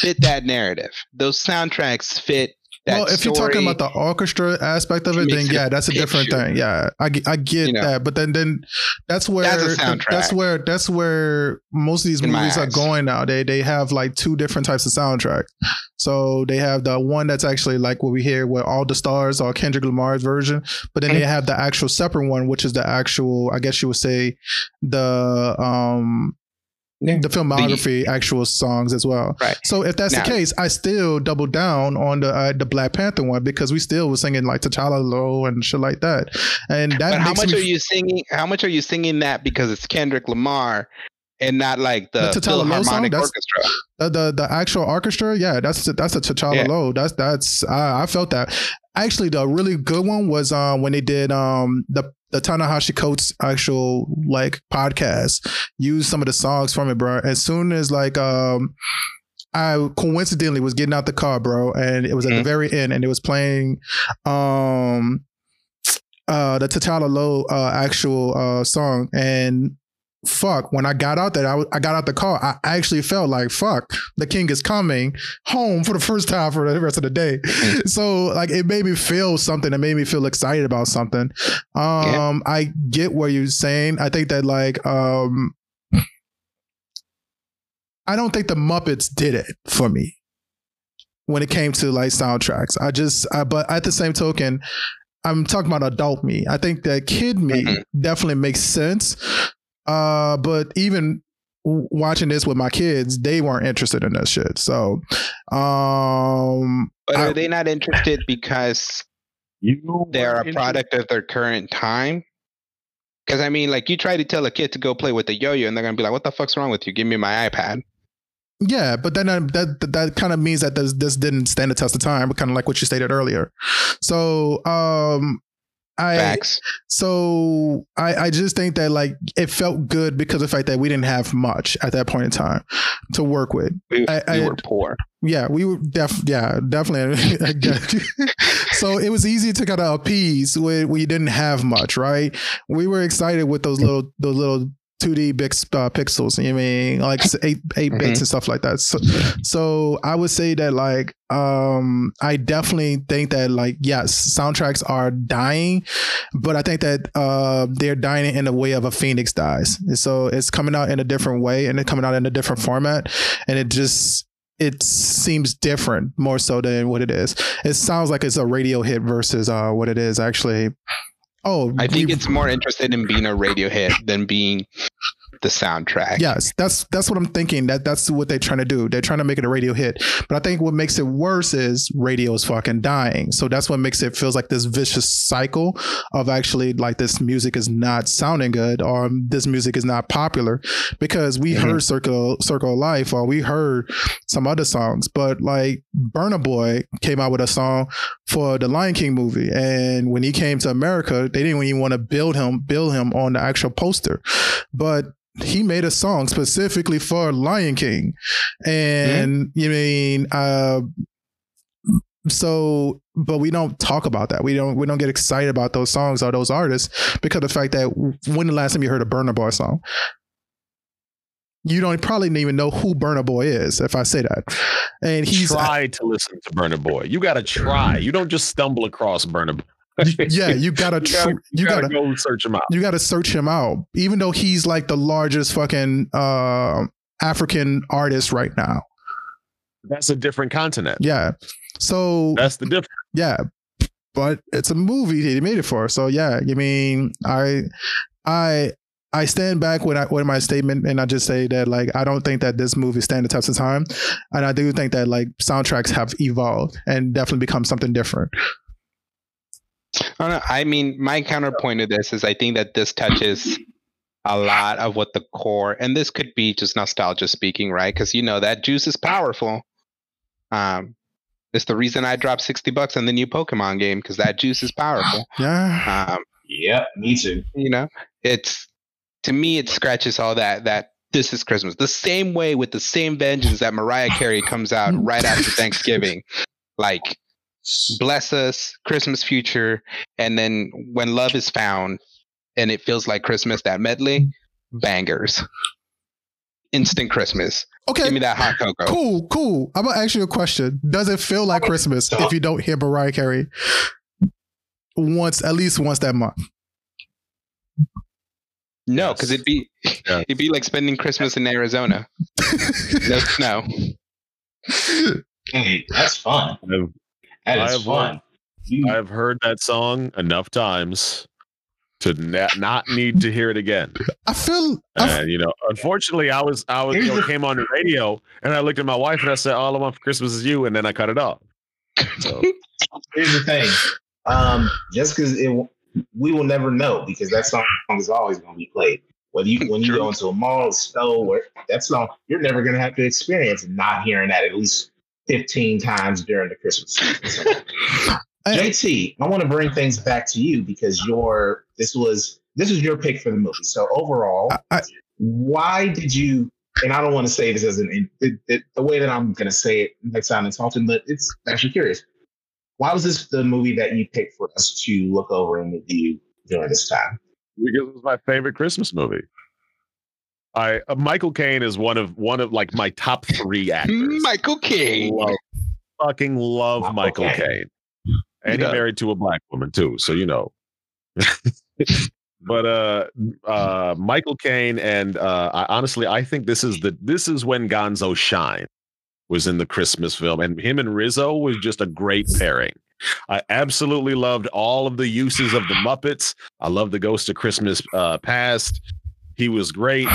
fit that narrative. Those soundtracks fit that well, if you're talking about the orchestra aspect of it, then yeah, that's a different thing. Yeah, I, I get You know. that, but then then that's where That's soundtrack. that's where that's where most of these In movies are going now. They they have like two different types of soundtracks. So they have the one that's actually like what we hear where all the stars are Kendrick Lamar's version, but then they have the actual separate one, which is the actual, I guess you would say, the um Yeah. the filmography actual songs as well. Right. So if that's Now- the case, I still double down on the uh, the Black Panther one because we still was singing like T'Challa Low and shit like that. And that but how much are you singing? How much are you singing that because it's Kendrick Lamar and not like the, The T'Challa Low song? That's- Orchestra? the, the the actual orchestra, yeah, that's that's a T'Challa Yeah. Low. That's that's I, I felt that. Actually, the really good one was um when they did um the the Ta-Nehisi Coates actual like podcast used some of the songs from it, bro. As soon as like um I coincidentally was getting out the car, bro, and it was at the Mhm. very end, and it was playing um uh the T'Challa Low uh actual uh song and fuck, when I got out there, I, w- I got out the car. I actually felt like, fuck, the king is coming home for the first time for the rest of the day. so like it made me feel something. It made me feel excited about something. Um, I get what you're saying. I think that like um I don't think the Muppets did it for me when it came to like soundtracks. I just, I, but at the same token, I'm talking about adult me. I think that kid me Mhm. definitely makes sense. Uh, but even watching this with my kids, they weren't interested in that shit. So, um, But I- are they not interested because You they're a into- product of their current time? Because I mean, like you try to tell a kid to go play with the yo-yo, and they're gonna be like, "What the fuck's wrong with you? Give me my iPad." Yeah, but then uh, that that, that kind of means that this, this didn't stand the test of time, kind of like what you stated earlier. So, um, I Facts. so I I just think that like it felt good because of the fact that we didn't have much at that point in time to work with. We, I- we I- were poor. Yeah, we were def yeah definitely. so it was easy to kind of appease when we didn't have much, right? We were excited with those little those little 2D big uh, pixels. You know what I mean like eight eight bits Mhm. and stuff like that. So, so I would say that like um I definitely think that like yes, soundtracks are dying, but I think that uh they're dying in the way of a phoenix dies. And so it's coming out in a different way and it's coming out in a different format, and it just it seems different more so than what it is. It sounds like it's a radio hit versus uh what it is actually. Oh, I think it's more interested in being a radio hit than being the soundtrack. Yes, that's that's what I'm thinking. That that's what they're trying to do. They're trying to make it a radio hit. But I think what makes it worse is radio is fucking dying. So that's what makes it feels like this vicious cycle of actually like this music is not sounding good or this music is not popular because we Mhm. heard Circle Circle of Life or we heard some other songs, but like Burna Boy came out with a song for the Lion King movie, and when he came to America, they didn't even want to build him build him on the actual poster, but he made a song specifically for Lion King, and you mean uh, so, but we don't talk about that. We don't we don't get excited about those songs or those artists because of the fact that when the last time you heard a Burna Boy song, you don't probably didn't even know who Burna Boy is if I say that, and he's try to listen to Burna Boy. You got to try. You don't just stumble across Burna Boy. yeah, you gotta You gotta, you gotta go search him out. you got to search him out, even though he's like the largest fucking uh, African artist right now. That's a different continent. Yeah. So That's the difference. yeah, but it's a movie that he made it for. So yeah, you mean I, I. I stand back with, I, with my statement and I just say that like I don't think that this movie stand the test of time, and I do think that like soundtracks have evolved and definitely become something different. I know. I mean, my counterpoint to this is I think that this touches a lot of what the core, and this could be just nostalgia speaking, right? Because you know that juice is powerful. Um, it's the reason I dropped sixty bucks on the new Pokemon game because that juice is powerful. Yeah, Um, Yep, me too. you know, it's to me it scratches all that that this is Christmas. The same way with the same vengeance that Mariah Carey comes out right after Thanksgiving, like bless us, Christmas future, and then when love is found and it feels like Christmas, that medley, bangers. Instant Christmas. okay. Give me that hot cocoa. Cool, cool. I'm gonna ask you a question. Does it feel like Christmas if you don't hear Mariah Carey once, at least once that month? No, because it'd be Yeah. it'd be like spending Christmas in Arizona. No snow. Hey, that's fun. I've, That I've fun. You, I've heard that song enough times to na- not need to hear it again. I feel. I f- And you know, unfortunately, I was I was you know, came on the radio and I looked at my wife and I said, "All I want for Christmas is you," and then I cut it off. So here's the thing. Um, just because it, we will never know because that song is always going to be played. Whether you when you True. go into a mall, a store, that song, you're never going to have to experience not hearing that at least 15 times during the Christmas season. So, I- JT, I want to bring things back to you because your this was this was your pick for the movie. So overall, I, I, why did you? And I don't want to say this as an the, the, the way that I'm going to say it might sound insulting, but it's actually curious. Why was this the movie that you picked for us to look over and review during this time? because it was my favorite Christmas movie. I uh, Michael Caine is one of one of like my top three actors. Michael Caine. Love, fucking love Michael Michael Caine. Caine, and he married to a black woman too. So you know. but uh uh Michael Caine and uh I honestly I think this is the this is when Gonzo shine was in the Christmas film and him and Rizzo was just a great pairing. I absolutely loved all of the uses of the Muppets. I love the Ghost of Christmas uh Past. He was great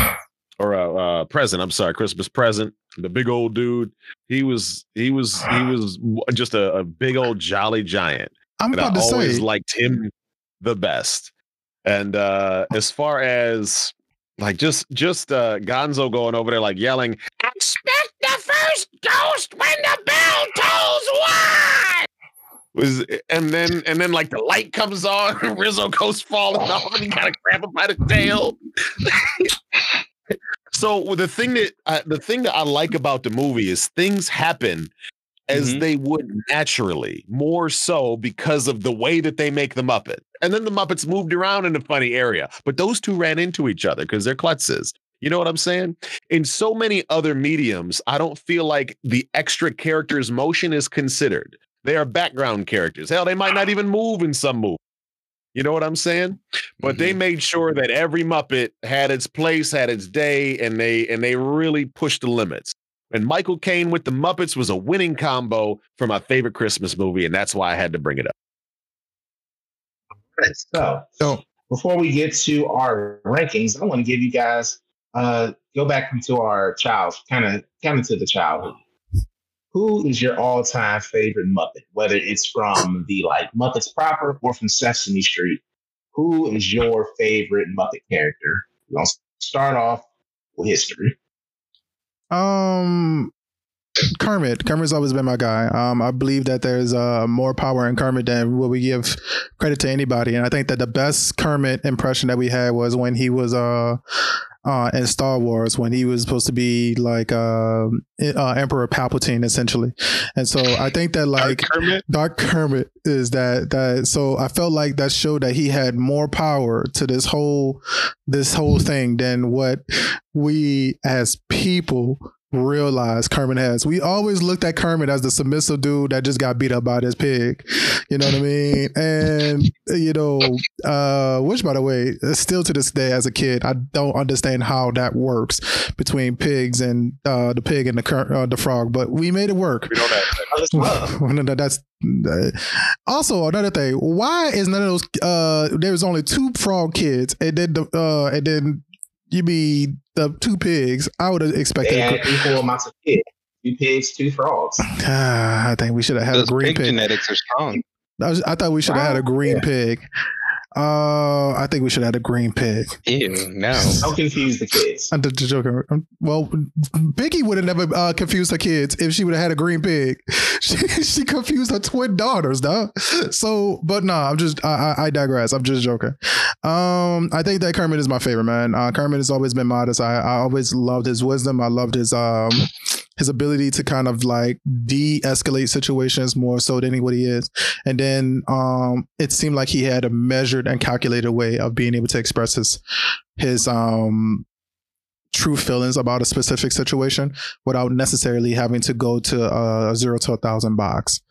or uh, uh present, I'm sorry, Christmas present. The big old dude. He was he was he was just a, a big old jolly giant I'm and I about to say always say, liked him the best. And uh as far as like just just uh Gonzo going over there like yelling, expect the first ghost when the bell tolls one was and then and then like the light comes on Rizzo goes falling off and he kind of grab him by the tail. so the thing that I, the thing that I like about the movie is things happen as Mhm. they would naturally, more so because of the way that they make the Muppet. And then the Muppets moved around in a funny area, but those two ran into each other because they're klutzes. You know what I'm saying? In so many other mediums, I don't feel like the extra character's motion is considered. They are background characters. Hell, they might not even move in some movies. You know what I'm saying? But they made sure that every Muppet had its place, had its day, and they and they really pushed the limits. And Michael Caine with the Muppets was a winning combo for my favorite Christmas movie, and that's why I had to bring it up. So, So- before we get to our rankings, I want to give you guys uh go back into our child, kind of kind of to the childhood. Who is your all-time favorite Muppet? Whether it's from the like Muppets proper or from Sesame Street, who is your favorite Muppet character? We're gonna start off with HisStory. Um, Kermit. Kermit's always been my guy. Um, I believe that there's uh more power in Kermit than what we give credit to anybody, and I think that the best Kermit impression that we had was when he was uh. Uh, in Star Wars, when he was supposed to be like uh, uh, Emperor Palpatine, essentially, and so I think that like Kermit, Dark Kermit is that that so I felt like that showed that he had more power to this whole this whole thing than what we as people realize Kermit has. We always looked at Kermit as the submissive dude that just got beat up by this pig. You know what I mean? And you know, uh, which by the way, still to this day as a kid, I don't understand how that works between pigs and uh, the pig and the cur- uh, the frog, but we made it work. we know that. Oh, it's love. Well, no, no, that's uh, also another thing. Why is none of those? Uh, there was only two frog kids, and then the uh, and then you mean the two pigs? I would have They expected. had equal amounts of pigs. Two pigs, two frogs. Ah, I think we should have had Those a green pig pig. genetics are strong. I, was- I thought we should have had a green Yeah. pig. Uh, I think we should add a green pig. Ew, no. Don't confuse the kids. I'm just joking. Um, Well, Vicky would have never uh, confused her kids if she would have had a green pig. She, she confused her twin daughters, though. So, but no, I'm just I, I, I digress. I'm just joking. Um, I think that Kermit is my favorite man. Uh, Kermit has always been modest. I, I always loved his wisdom. I loved his um his ability to kind of like de-escalate situations more so than what he is. And then um it seemed like he had a measured and calculated way of being able to express his his um true feelings about a specific situation without necessarily having to go to a zero to a thousand box.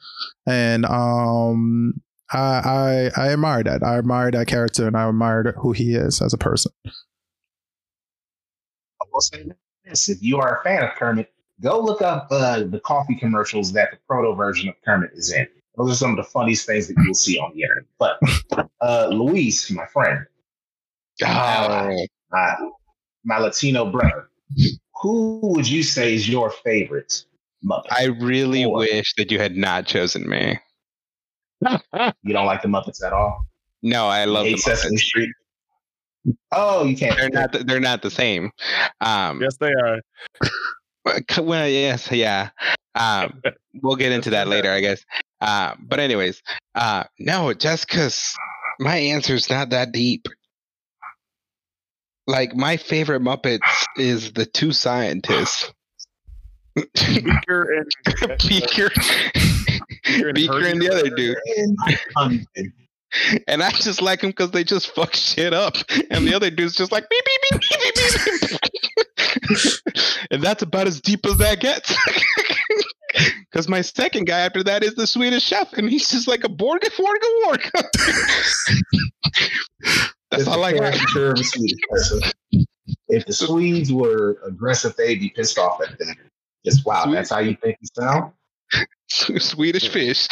And um I, I I admire that. I admire that character and I admire who he is as a person. I will say this: if you are a fan of Kermit, go look up uh, the coffee commercials that the proto version of Kermit is in. Those are some of the funniest things that you'll see on the internet. But uh, Luis, my friend, Oh, my, my Latino brother, who would you say is your favorite Muppet? I really Or- wish that you had not chosen me. you don't like the Muppets at all? No, I love the Hate Sesame Muppets. Street. Oh, you can't. They're not. The, they're not the same. Um, yes, they are. Well, yes, yeah. Um, we'll get into that later, I guess. Uh, but anyways, uh, no, just because my answer is not that deep. Like my favorite Muppets is the two scientists, Beaker and Beaker, Beaker and Beaker, and the other dude. And I just like them because they just fuck shit up, and the other dude's just like beep beep beep beep beep, beep. And that's about as deep as that gets. Because my second guy after that is the Swedish chef, and he's just like a Borga Forga Warga. That's all I got. a Swedish person. If the Swedes were aggressive, they'd be pissed off at that. Just wow, that's how you think you sound. Swedish fish.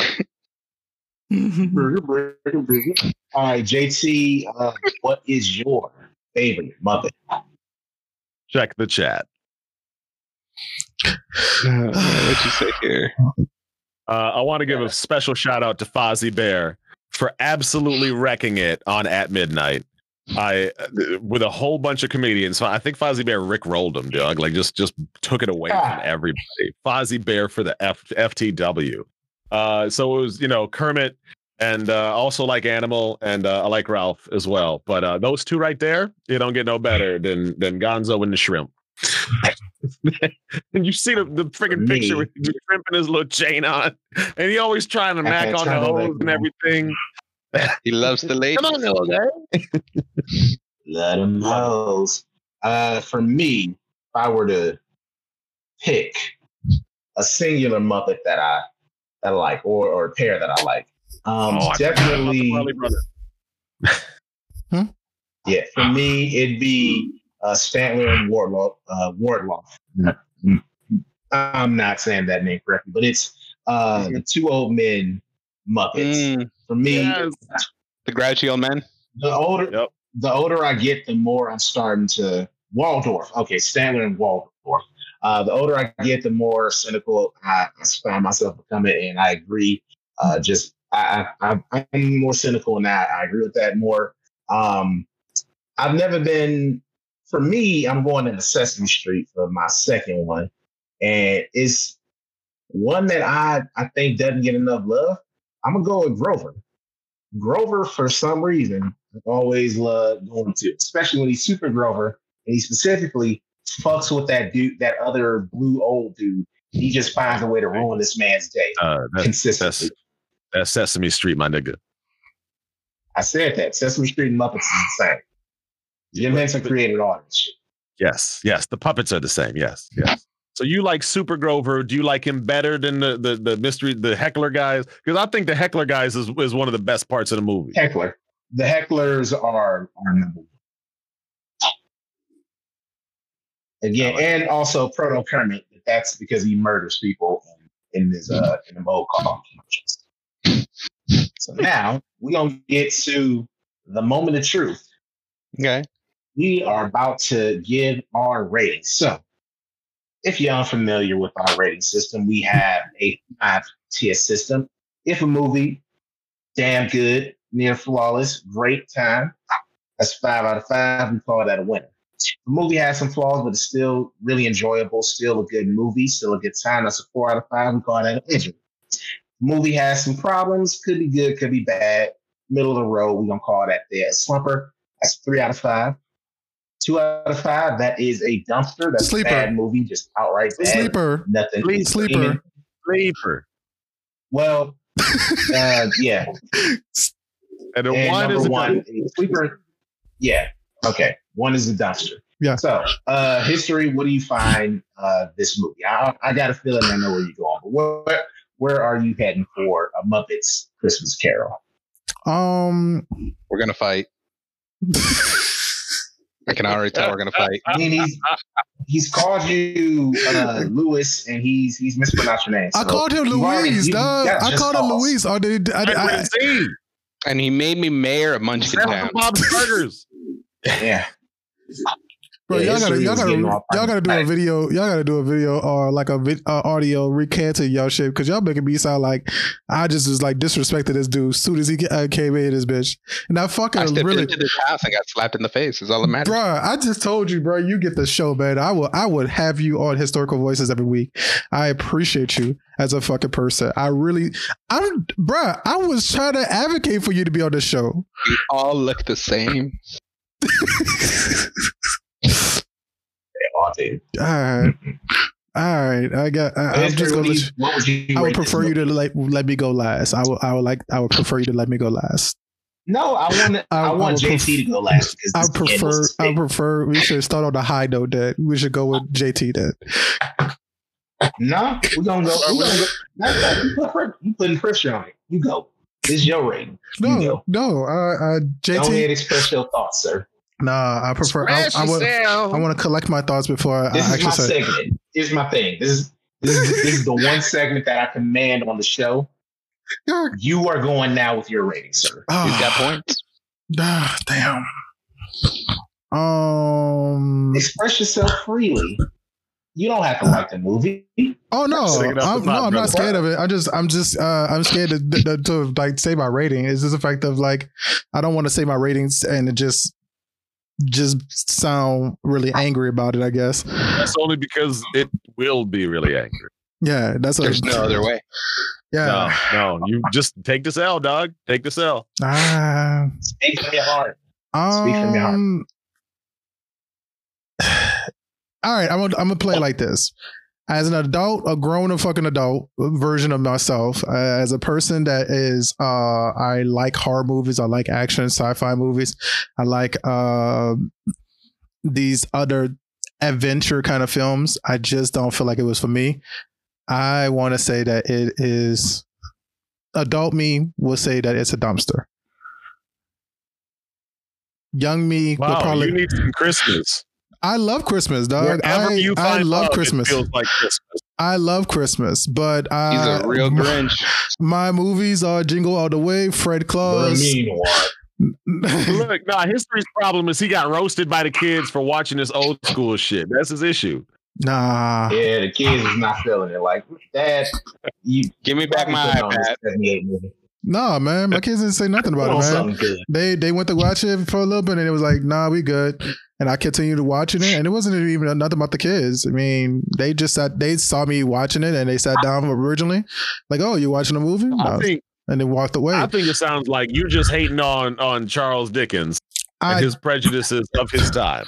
All right, JT, uh, what is your favorite Muppet? Check the chat. What'd you say here? Uh, I want to give a special shout out to Fozzie Bear for absolutely wrecking it on At Midnight. I uh, with a whole bunch of comedians. So I think Fozzie Bear Rick rolled him, dog. Like just just took it away Ah. from everybody. Fozzie Bear for the F, FTW. Uh, so it was you know Kermit and uh, also like Animal and uh, I like Ralph as well. But uh, those two right there, you don't get no better than than Gonzo and the Shrimp. and you see the, the freaking picture with the shrimp and his little chain on, and he always trying to I mac on the tell that hose and everything. He loves the lady. Come on, little guy. Let him knows. Uh, for me, if I were to pick a singular Muppet that I that I like, or or a pair that I like, um, Oh, I forgot about the definitely, Farley brothers. yeah. For me, it'd be uh, Stantler and Wardlaw. Uh, Wardlow. I'm not saying that name correctly, but it's uh, the two old men Muppets. Mm, For me, Yes. the grouchy old man. the older Yep. the older I get, the more I'm starting to Waldorf. Okay, Stanley and Waldorf. Uh, the older I get, the more cynical I, I find myself becoming, and I agree. Uh, just I, I, I'm more cynical now. I agree with that more. Um, I've never been. For me, I'm going into Sesame Street for my second one, and it's one that I I think doesn't get enough love. I'm gonna go with Grover. Grover, for some reason, I've always loved going to, especially when he's Super Grover, and he specifically fucks with that dude, that other blue old dude. He just finds a way to ruin this man's day Uh, that, consistently. that's that's Sesame Street, my nigga. I said that Sesame Street and Muppets is the same. Jim Henson created all this shit. Yes, yes. The puppets are the same. Yes, yes. So you like Super Grover? Do you like him better than the the, the mystery the heckler guys? Because I think the heckler guys is, is one of the best parts of the movie. Heckler. The hecklers are are number one. Again, and also Proto Kermit. That's because he murders people in, in his uh in the old car commercials. So now we gonna get to the moment of truth. Okay. we are about to give our ratings. So, if you're unfamiliar with our rating system, we have a five tier system. If a movie, damn good, near flawless, great time, that's five out of five. We call that a winner. The movie has some flaws, but it's still really enjoyable, still a good movie, still a good time. That's a four out of five. We call that an Edger. Movie has some problems, could be good, could be bad. Middle of the road, we're gonna call that there. Slumper, that's three out of five. Two out of five, that is a dumpster. That's Sleeper. a bad movie, just outright bad. Sleeper. Nothing. Sleep- Sleeper. Sleeper. Well, uh, yeah. And then And one number is a one, sleeper. Yeah. Okay. One is a dumpster. Yeah. So, uh, HisStory. What do you find uh, this movie? I, I got a feeling I know where you're going, but where where are you heading for a Muppets Christmas Carol? Um. We're gonna fight. I can already tell we're gonna fight. I mean, he's he's called you uh, Lewis, and he's he's mispronounced your name. I called him you've Louise, you dog. got I just called him cause. Louise. Or did I, I, I, I, And he made me mayor of Munchkin Town. Bob's Burgers. Yeah. Bro, Yeah, y'all gotta, y'all gotta, getting all y'all gotta do a video. Y'all gotta do a video or like a vid, uh, audio recanting y'all shit because y'all making me sound like I just was like disrespected this dude as soon as he uh, came in this bitch. And I I fucking stepped really, into this house and got slapped in the face. Is all that matters. bro. I just told you, bro. You get the show, man. I will, I would have you on historical voices every week. I appreciate you as a fucking person. I really, I'm, bro. I was trying to advocate for you to be on the show. We all look the same. all did. All right, all right. I got. I, I'm just gonna. let you, what would you I would prefer you to let let me go last. I would I would like I would prefer you to let me go last. No, I want. I- I, I want would JT to go last. I prefer. I prefer. We should start on the high note. That we should go with JT. Then No, we're gonna go. We're gonna go. No, no, you, put, you putting pressure on it. You go. This is your rating. You no, go. no. Uh, uh, JT. express your thoughts, sir. Nah, I prefer. I, I, would, I want to collect my thoughts before This I is my actually say. segment. This is my thing. This is this is, this is the one segment that I command on the show. You are going now with your rating, sir. Ah, You've got points. ah, damn. Um. Express yourself freely. You don't have to like the movie. Oh no, Sing it I'm, no, I'm not scared of it. I just, I'm just, uh, I'm scared to, to, to like say my rating. It's just the fact of like, I don't want to say my ratings and it just, just sound really angry about it. I guess. That's only because it will be really angry. Yeah, that's a, There's no other way. Yeah. No, no, you just take this L, dog. Take this L. Ah. Speak from your heart. Um, Speak from your heart. all right, I'm gonna, I'm gonna play like this. As an adult, a grown and fucking adult version of myself, uh, as a person that is, uh, I like horror movies, I like action, sci-fi movies, I like uh, these other adventure kind of films. I just don't feel like it was for me. I want to say that it is. Adult me will say that it's a dumpster. Young me will Wow, probably. you need some Christmas. I love Christmas, dog. Wherever I, you I love love, Christmas. It feels like Christmas. I love Christmas, but He's uh, a real Grinch. my movies are Jingle All the Way, Fred The Claus. mean one. Look, nah, HisStory's problem is he got roasted by the kids for watching this old school shit. That's his issue. nah, Yeah, the kids is not feeling it. Like, Dad, you Give me back my probably iPad. this 78 movie. nah, man. My kids didn't say nothing about it, man. They they went to watch it for a little bit, and it was like, nah, we good. And I continued watching it, and it wasn't even nothing about the kids. I mean, they just sat, they saw me watching it, and they sat down originally, like, oh, you're watching a movie? I think and they walked away. I think it sounds like you're just hating on on Charles Dickens I, and his prejudices of his time.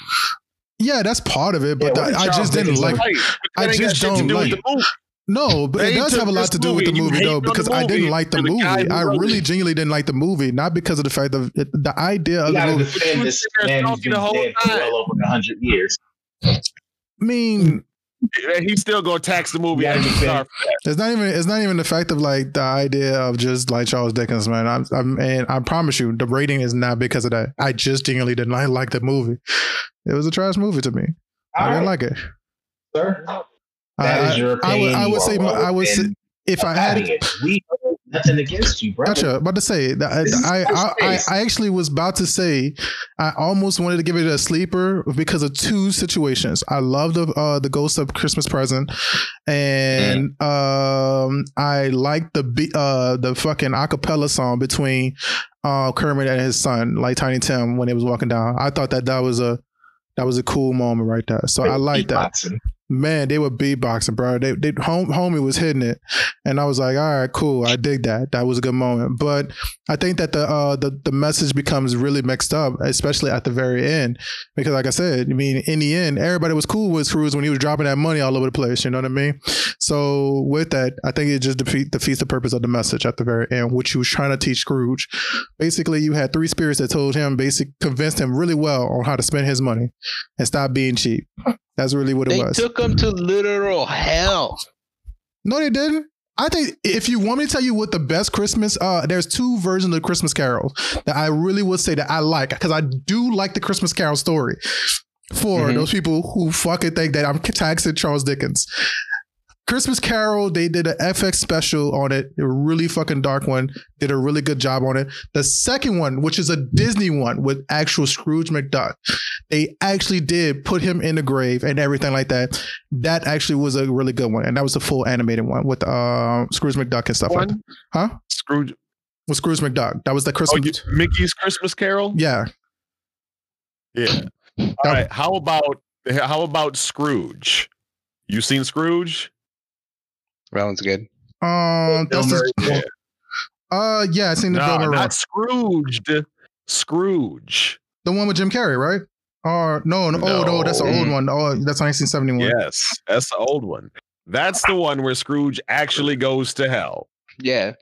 yeah, that's part of it, but Yeah, I Charles just didn't Dickens like. Right, I that ain't got just don't do like- the movie. No, but it does have a lot to do with the movie and you movie though, because I didn't like the for the movie. I really it. genuinely didn't like the movie, not because of the fact of it, the idea of You the gotta movie. defend this man who's talking been the whole dead for well over 100 years. I mean, He's still gonna tax the movie Yeah, as a you it's not even it's not even the fact of like the idea of just like Charles Dickens, man. I'm, I'm and I promise you, the rating is not because of that. I just genuinely didn't like, like the movie. It was a trash movie to me. I All didn't right, like it. sir. I, That is your I, I would. I would say my- I would say if I had it. We nothing against you, brother. Gotcha. About to say that I, I, I. I actually was about to say I almost wanted to give it a sleeper because of two situations. I love the uh, the Ghost of Christmas Present, and um, I like the uh the fucking acapella song between uh Kermit and his son, like Tiny Tim, when he was walking down. I thought that that was a that was a cool moment right there. So I like that. Man, they were beatboxing, bro. They, they home, homie was hitting it, and I was like, all right, cool. I dig that. That was a good moment. But I think that the uh the the message becomes really mixed up, especially at the very end, because like I said, I mean, in the end, everybody was cool with Scrooge when he was dropping that money all over the place. You know what I mean? So with that, I think it just defeat, defeats the purpose of the message at the very end, which he was trying to teach Scrooge. Basically, you had three spirits that told him, basic, convinced him really well on how to spend his money and stop being cheap. That's really what it They was. They took them to literal hell. No, they didn't. I think if you want me to tell you what the best Christmas, uh, there's two versions of Christmas carols that I really would say that I like because I do like the Christmas Carol story. For Mhm. those people who fucking think that I'm taxing Charles Dickens, Christmas Carol, they did an FX special on it, a really fucking dark one. Did a really good job on it. The second one, which is a Disney one with actual Scrooge McDuck, they actually did put him in the grave and everything like that. That actually was a really good one, and that was the full animated one with uh, Scrooge McDuck and stuff like that. Huh? Scrooge. With Scrooge McDuck, that was the Oh, Christmas. you, Mickey's Christmas Carol. yeah, Yeah. All right. How about how about Scrooge? You seen Scrooge? That one's good. um, Bill that's the, Yeah. uh, yeah, I seen the Bill No, Murray, not Scrooged. Scrooge. the one with Jim Carrey, right? Or no, no, oh no, that's the No. old one. Oh, that's 1971. Yes, that's the old one. That's the one where Scrooge actually goes to hell. Yeah.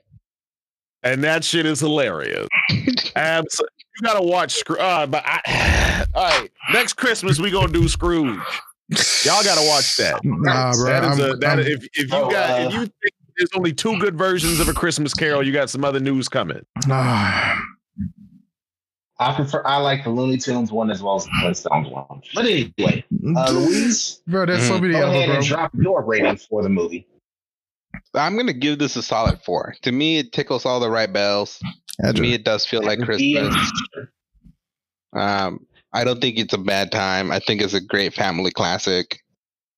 And that shit is hilarious. Abs- you gotta watch Scrooge. Uh, but I, all right, next Christmas we gonna do Scrooge. Y'all gotta watch that. Nah, bro. That is a, that if if you Oh, got if uh, you think there's only two good versions of a Christmas Carol, you got some other news coming. nah. I prefer. I like the Looney Tunes one as well as the Flintstones one. But anyway, uh, Louise, bro, there's so Mhm. many go other ahead bro. and drop your rating for the movie. I'm gonna give this a solid four. To me, it tickles all the right bells. To Andrew. me, it does feel like Christmas. Um, I don't think it's a bad time. I think it's a great family classic.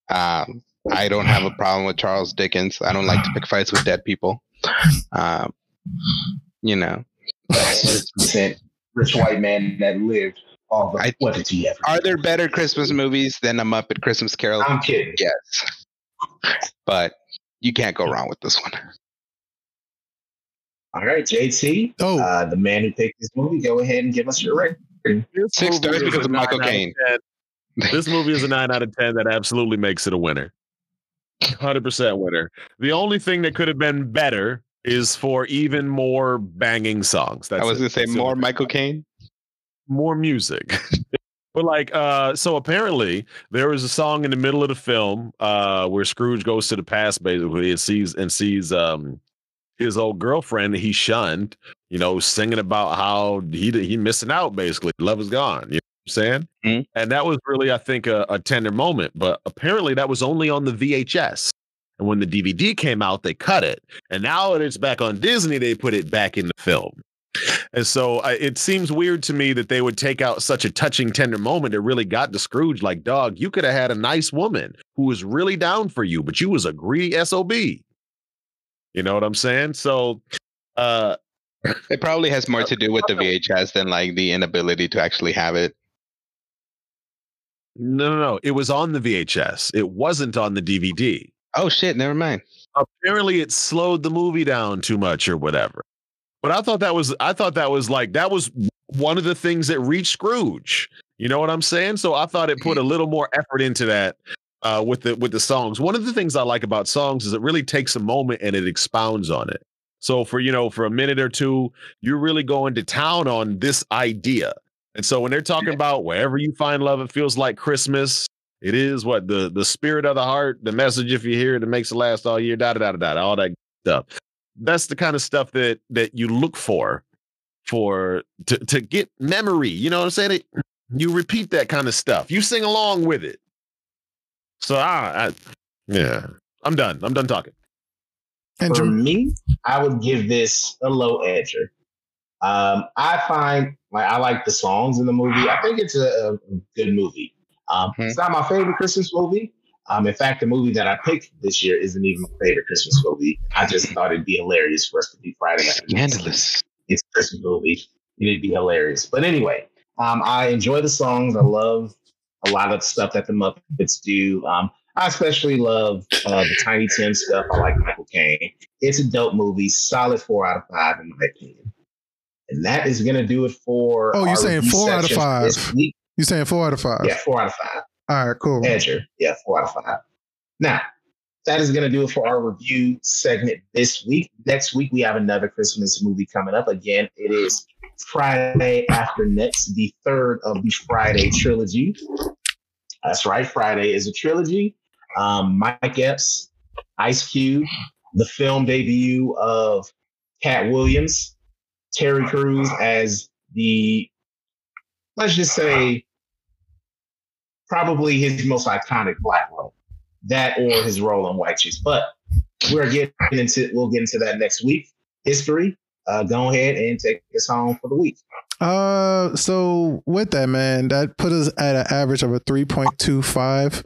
Um, I don't have a problem with Charles Dickens. I don't like to pick fights with dead people. Um, you know, That's percent rich white man that lived. All the I- what did he ever? are there better Christmas movies than a Muppet Christmas Carol? I'm kidding. yes, but you can't go wrong with this one. All right, JT, Oh, uh, the man who picked this movie, go ahead and give us your rating. Six stars because of Michael Caine. This movie is a nine out of ten that absolutely makes it a winner. Hundred percent winner. The only thing that could have been better is for even more banging songs. That's I was gonna say That's more Michael Caine. more music. but like uh so apparently there was a song in the middle of the film uh where Scrooge goes to the past basically and sees and sees um his old girlfriend that he shunned, you know, singing about how he he missing out basically. Love is gone. You know what I'm saying? Mhm. And that was really, I think, a, a tender moment. But apparently that was only on the VHS. And when the DVD came out, they cut it. And now that it's back on Disney, they put it back in the film. And so I, it seems weird to me that they would take out such a touching, tender moment that really got to Scrooge. Like, dog, you could have had a nice woman who was really down for you, but you was a greedy SOB. You know what I'm saying? So, uh, It probably has more to do with the VHS than like the inability to actually have it. no, no, no. It was on the VHS. It wasn't on the DVD. Oh shit! Never mind. apparently it slowed the movie down too much or whatever. But I thought that was I thought that was like that was one of the things that reached Scrooge. You know what I'm saying? So I thought it put a little more effort into that uh, with the with the songs. One of the things I like about songs is it really takes a moment and it expounds on it. So for you know for a minute or two, you're really going to town on this idea. And so when they're talking about wherever you find love, it feels like Christmas. It is what the the spirit of the heart, the message if you hear it, it makes it last all year, da da da da da, all that stuff. That's the kind of stuff that that you look for for to to get memory. You know what I'm saying? It, you repeat that kind of stuff. You sing along with it. So I, I yeah, I'm done. I'm done talking. For Andrew. me, I would give this a low edger. Um, I find like I like the songs in the movie. I think it's a, a good movie. Um, Hmm. It's not my favorite Christmas movie. Um, in fact, the movie that I picked this year isn't even my favorite Christmas movie. I just thought it'd be hilarious for us to do Friday afternoon. Scandalous. It's a Christmas movie. It'd be hilarious. But anyway, um, I enjoy the songs. I love a lot of stuff that the Muppets do. Um, I especially love uh, the Tiny Tim stuff. I like Michael Caine. It's a dope movie. Solid four out of five in my opinion. And that is gonna do it for. Oh, you're saying four out of section for this five. You're saying four out of five? Yeah, four out of five. All right, cool. Edger. Yeah, four out of five. Now, that is going to do it for our review segment this week. Next week, we have another Christmas movie coming up. Again, it is Friday after next, the third of the Friday trilogy. That's right, Friday is a trilogy. Um, Mike Epps, Ice Cube, the film debut of Katt Williams, Terry Crews as the, let's just say, probably his most iconic black role. That or his role in White Chicks. But we're getting into we'll get into that next week. HisStory. Uh, go ahead and take us home for the week. Uh, so with that, man, that put us at an average of a three point two five.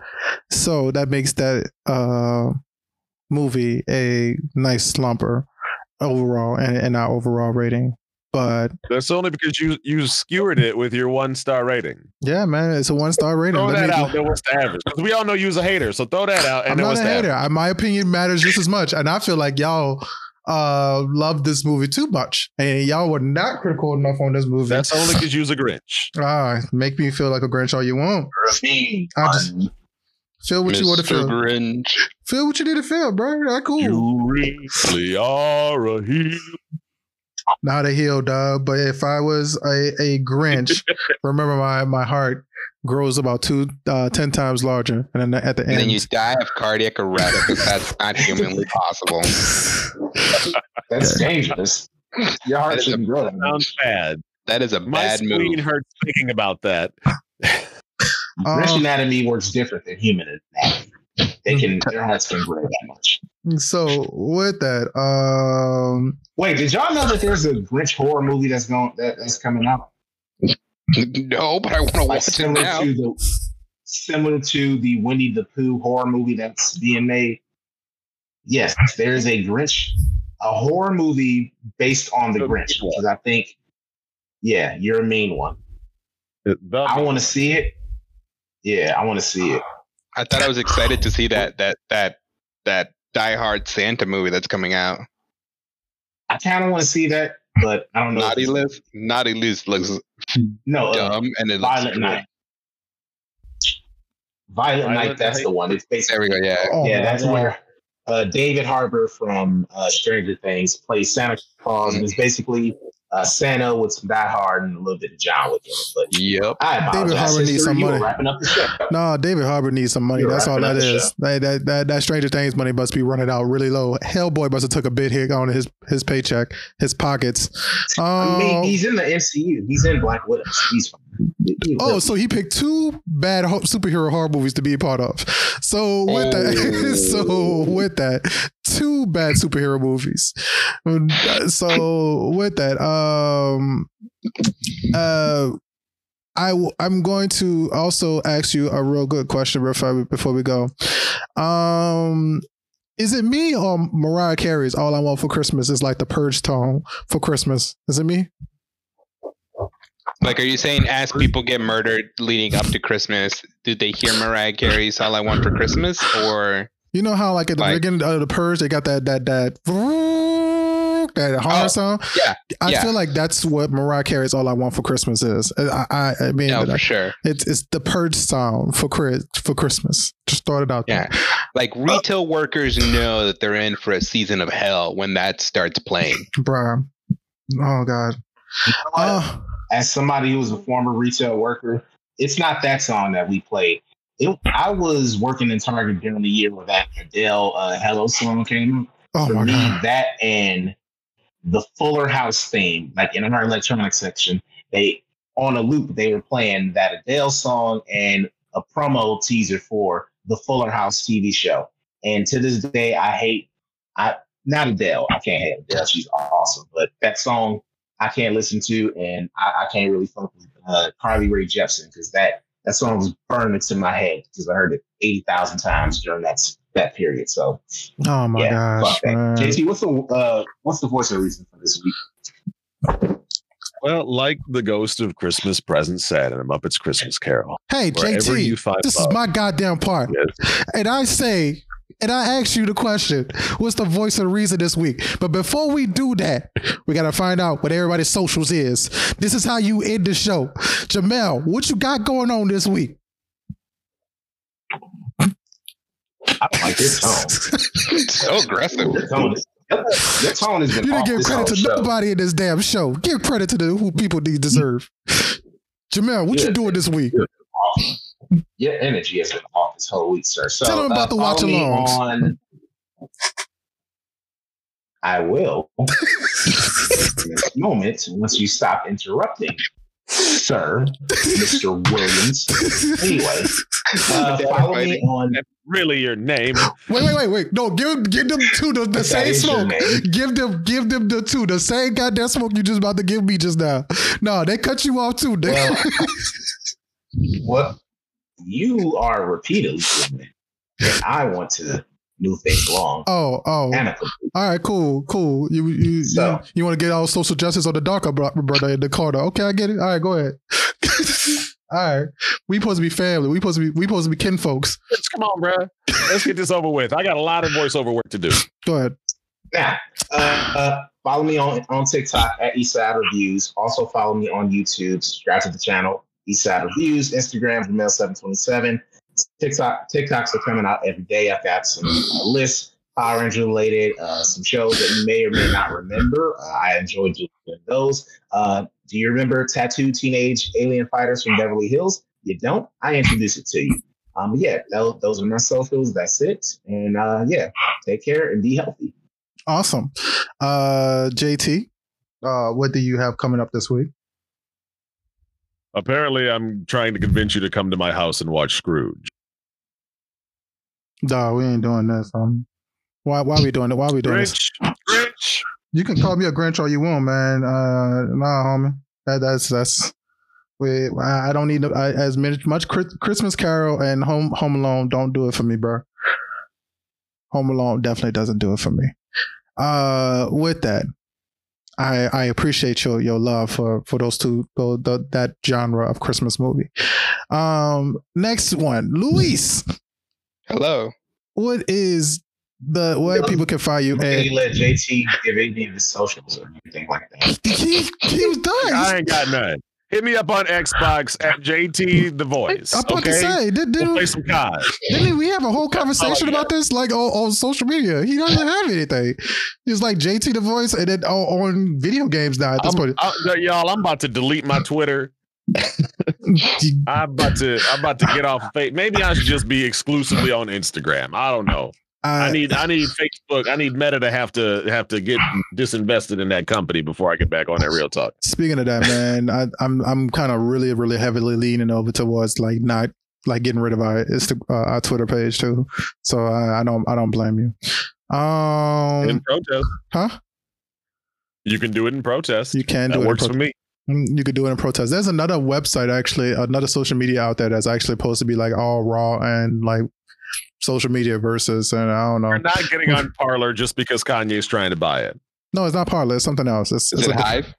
So that makes that uh movie a nice slumper overall and in our overall rating. But That's only because you you skewered it with your one star rating. yeah, man, it's a one star rating. Throw Let that me- out. Then what's the average? Because we all know you's a hater. So throw that out. And I'm not what's a hater. average? I- My opinion matters just as much, and I feel like y'all uh love this movie too much, and y'all were not critical enough on this movie. That's only because you's a Grinch. ah, make me feel like a Grinch all you want. I just feel what you want to Mr. feel. Grinch. Feel what you need to feel, bro. That cool. You really are a hero. Not a heel, dog. But if I was a, a Grinch, remember my my heart grows about two uh, ten times larger, and then at the And then you die of cardiac arrest because that's not humanly possible. That's dangerous. Your heart That is a- shouldn't grow that much. Sounds bad. That is a My bad spleen move. hurts thinking about that. Grinch Uh, anatomy works different than human anatomy. They can their hearts can grow that much. So with that, um, Wait, did y'all know that there's a Grinch horror movie that's going that, that's coming out? No, but I want to Like watch it similar now. to the similar to the Winnie the Pooh horror movie that's being made. Yes, there's a Grinch, a horror movie based on the The Grinch. Because I think, yeah, you're a mean one. The- I want to see it. Yeah, I want to see it. I thought I was excited to see that that that that Die Hard Santa movie that's coming out. I kind of want to see that, but I don't know. if Naughty it's- List, Naughty List looks No, uh, and it looks Violent cool. Night. Violent, Night, Violent that's Night? the one. It's There basically we go. Yeah, oh yeah, that's God. where uh, David Harbour from uh, Stranger Things plays Santa Claus, and it's basically uh, Santa with some Die Hard and a little bit of John Wick in it. But yep. I apologize. Harbour needs some money. Wrapping up the show. No, David Harbour needs some money. You're That's all that is. that up the is. That, that that that Stranger Things money must be running out really low. Hellboy must have took a big hit on his his paycheck, his pockets. I mean, Um, he's in the MCU. He's in Black Widow. He's fine. Oh, so he picked two bad ho- superhero horror movies to be a part of. So with that, so with that, two bad superhero movies. So with that, um, uh, I w- I'm going to also ask you a real good question before before we go. Um. Is it me or Mariah Carey's "All I Want for Christmas" is like the purge tone for Christmas? Is it me? Like, are you saying as people get murdered leading up to Christmas, do they hear Mariah Carey's "All I Want for Christmas" or You know how like at the Like- beginning of the purge they got that that that that horror Oh, song. yeah, I yeah. feel like that's what Mariah Carey's "All I Want for Christmas" is. I I, I mean, oh, no? For sure. it's it's the purge song for Chris for Christmas. Just throw it out there. Like retail workers know that they're in for a season of hell when that starts playing. bruh. Oh God. You know what? Oh, as somebody who was a former retail worker, it's not that song that we played. It, I was working in Target during the year where that Adele uh, "Hello" song came out. oh For my me, God. that and the Fuller House theme, like in our electronic section, they on a loop they were playing that Adele song and a promo teaser for the Fuller House TV show. And to this day, I hate I not Adele. I can't hate Adele. She's awesome, but that song I can't listen to, and I, I can't really fuck with uh, Carly Rae Jepsen because that that song was burned to my head because I heard it eighty thousand times during that that period. So Oh my yeah, gosh. fuck that. man. JT, what's the uh, what's the voice of reason for this week? Well, like the ghost of Christmas present said in a Muppets Christmas Carol. Hey Wherever you JT, find this is my goddamn part. Yes. And I say, and I ask you the question, what's the voice of reason this week? But before we do that, we gotta find out what everybody's socials is. This is how you end the show. Jamel, what you got going on this week? I don't like this tone. so aggressive. Your tone, is, your tone has been You didn't give credit to show. nobody in this damn show. Give credit to the who people need deserve. Jamel, what you doing this week? Your energy has been off this whole week, sir. So Tell 'em about uh, the watch follow me alongs. On, I will. in this moment, once you stop interrupting, sir, Mr. Williams. Anyway, uh, follow me on. Really, your name? Wait, wait, wait, wait. No, give give them two the, the same smoke. Give them give them the two. The same goddamn smoke you just about to give me just now. No, they cut you off too. They- Well, what you are repeatedly doing, and I want to move things along. oh, oh. amicably. All right, cool, cool. You you So- you, you want to get all social justice on the darker brother in the corner. Okay, I get it. All right, go ahead. all right. We supposed to be family. We supposed to be we supposed to be kin folks. Come on, bro. Let's get this over with. I got a lot of voiceover work to do. Go ahead. Now, uh, uh, follow me on, on TikTok at Eastside Reviews. Also follow me on YouTube. Subscribe to the channel Eastside Reviews. Instagram Jamel727. TikTok TikToks are coming out every day. I've got some uh, lists. Power Ranger related, uh, some shows that you may or may not remember. Uh, I enjoyed doing those. Uh, do you remember Tattoo Teenage Alien Fighters from Beverly Hills? You don't? I introduced it to you. Um, yeah, those, are my socials. That's it. And uh, yeah, take care and be healthy. Awesome. Uh, JT, what do you have coming up this week? Apparently, I'm trying to convince you to come to my house and watch Scrooge. Nah, we ain't doing this. Um, why? Why we doing it? Why we doing this? Grinch, Grinch. You can call me a Grinch all you want, man. Uh, nah, homie. That, that's that's. We, I I don't need I, as much much Christmas Carol and Home Home Alone. Don't do it for me, bro. Home Alone definitely doesn't do it for me. Uh, with that, I I appreciate your your love for for those two tho- tho- that genre of Christmas movie. Um, next one, Luis. Hello. What is the where people can find you? Can you let JT give any of his socials or anything like that? he he was done. I ain't got none. Hit me up on Xbox at JT Tha Voice. I'm about okay, to say, did, we'll play some COD. didn't we have a whole conversation yeah. about this like on, on social media? He doesn't have anything. He's like JT Tha Voice, and then on, on video games now at this I'm, point. I- y'all, I'm about to delete my Twitter. I'm about to. I'm about to get off of Facebook. Maybe I should just be exclusively on Instagram. I don't know. I need. I need Facebook. I need Meta to have to have to get disinvested in that company before I get back on that real talk. Speaking of that, man, I, I'm I'm kind of really really heavily leaning over towards like not like getting rid of our Insta, uh, our Twitter page too. So I, I don't I don't blame you. in Um, protest, huh? you can do it in protest. You can that do it. in works pro- for me. Mm, You could do it in protest. There's another website actually, another social media out there that's actually supposed to be like all raw and like social media versus, and I don't know. We're not getting on Parler just because Kanye's trying to buy it. No, it's not Parler. It's something else. It's, Is it's it a- Hive?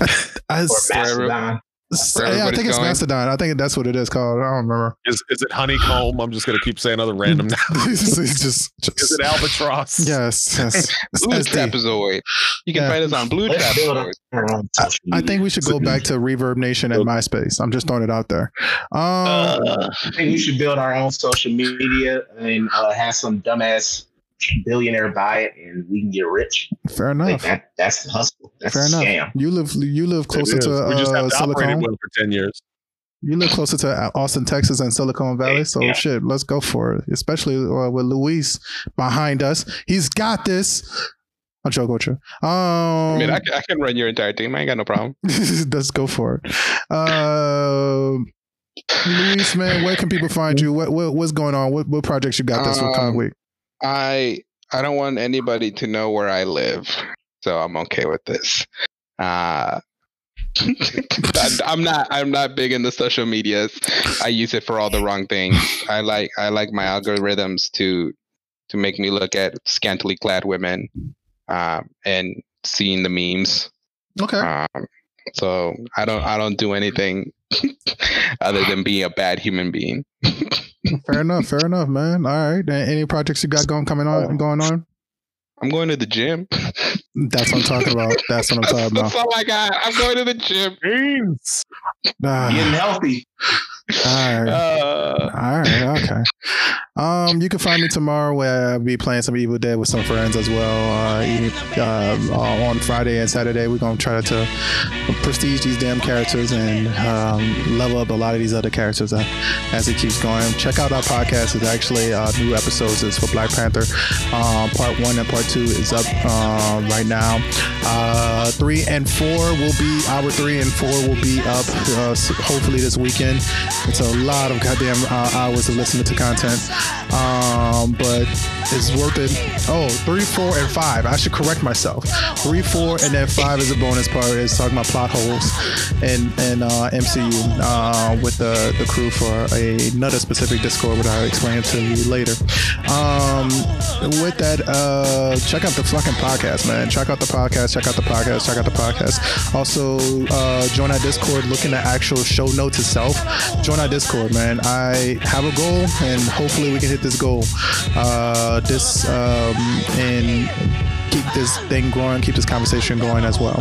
I, Or s- Mastodon. s- where yeah, I think it's going? Mastodon. I think that's what it is called. I don't remember. Is is it honeycomb? I'm just gonna keep saying other random names. just, just Is it albatross? yes, yes. It's Blue SD. Trapezoid. You can Yeah. find us on Blue Let's Trapezoid. our own social I think we should go back to Reverb Nation and MySpace. I'm just throwing it out there. Um, Uh, I think we should build our own social media and uh, have some dumbass billionaire buy it, and we can get rich. fair I think enough. that, that's the hustle. That's Fair a enough. scam. You live you live closer is. to we just uh, have to operate it Silicon. well for ten years. You live closer to Austin, Texas, and Silicon Valley. So Yeah. shit, let's go for it. Especially uh, with Luis behind us. He's got this. I'm joking with you. Um, I mean, I, can- I can run your entire team. I ain't got no problem. let's go for it. Um, Luis, man, where can people find you? What, what what's going on? What what projects you got this Um, coming week? I I don't want anybody to know where I live, so I'm okay with this. Uh, I'm not I'm not big in the social medias. I use it for all the wrong things. I like I like my algorithms to to make me look at scantily clad women um, and seeing the memes. Okay. Um, so I don't I don't do anything other than being a bad human being. Fair enough. Fair enough, man. All right. Any projects you got going coming on going on? I'm going to the gym. That's what I'm talking about. That's what I'm talking about. That's all I got. I'm going to the gym. Beans. Ah, Getting healthy. all right. Uh, All right, okay. Um, you can find me tomorrow where I'll be playing some Evil Dead with some friends as well. Uh, uh, uh, on Friday and Saturday, we're gonna try to prestige these damn characters and um, level up a lot of these other characters as it keeps going. Check out our podcast. It's actually uh, new episodes It's for Black Panther. Um, part one and part two is up uh, right now. Three and four will be our three and four will be up hopefully this weekend. It's a lot of goddamn hours of listening to content, um, but it's worth it. Oh, three, four, and five. I should correct myself. Three, four, and then five is a bonus part. It's talking about plot holes and and uh, MCU uh, with the the crew for another specific Discord, which I'll explain to you later. Um, with that, uh, check out the fucking podcast, man. Check out the podcast. Check out the podcast. Check out the podcast. Also, uh, join our Discord. Look in the actual show notes itself. Join our Discord, man. I have a goal, and hopefully we can hit this goal. Uh, this um, and keep this thing growing, keep this conversation going as well.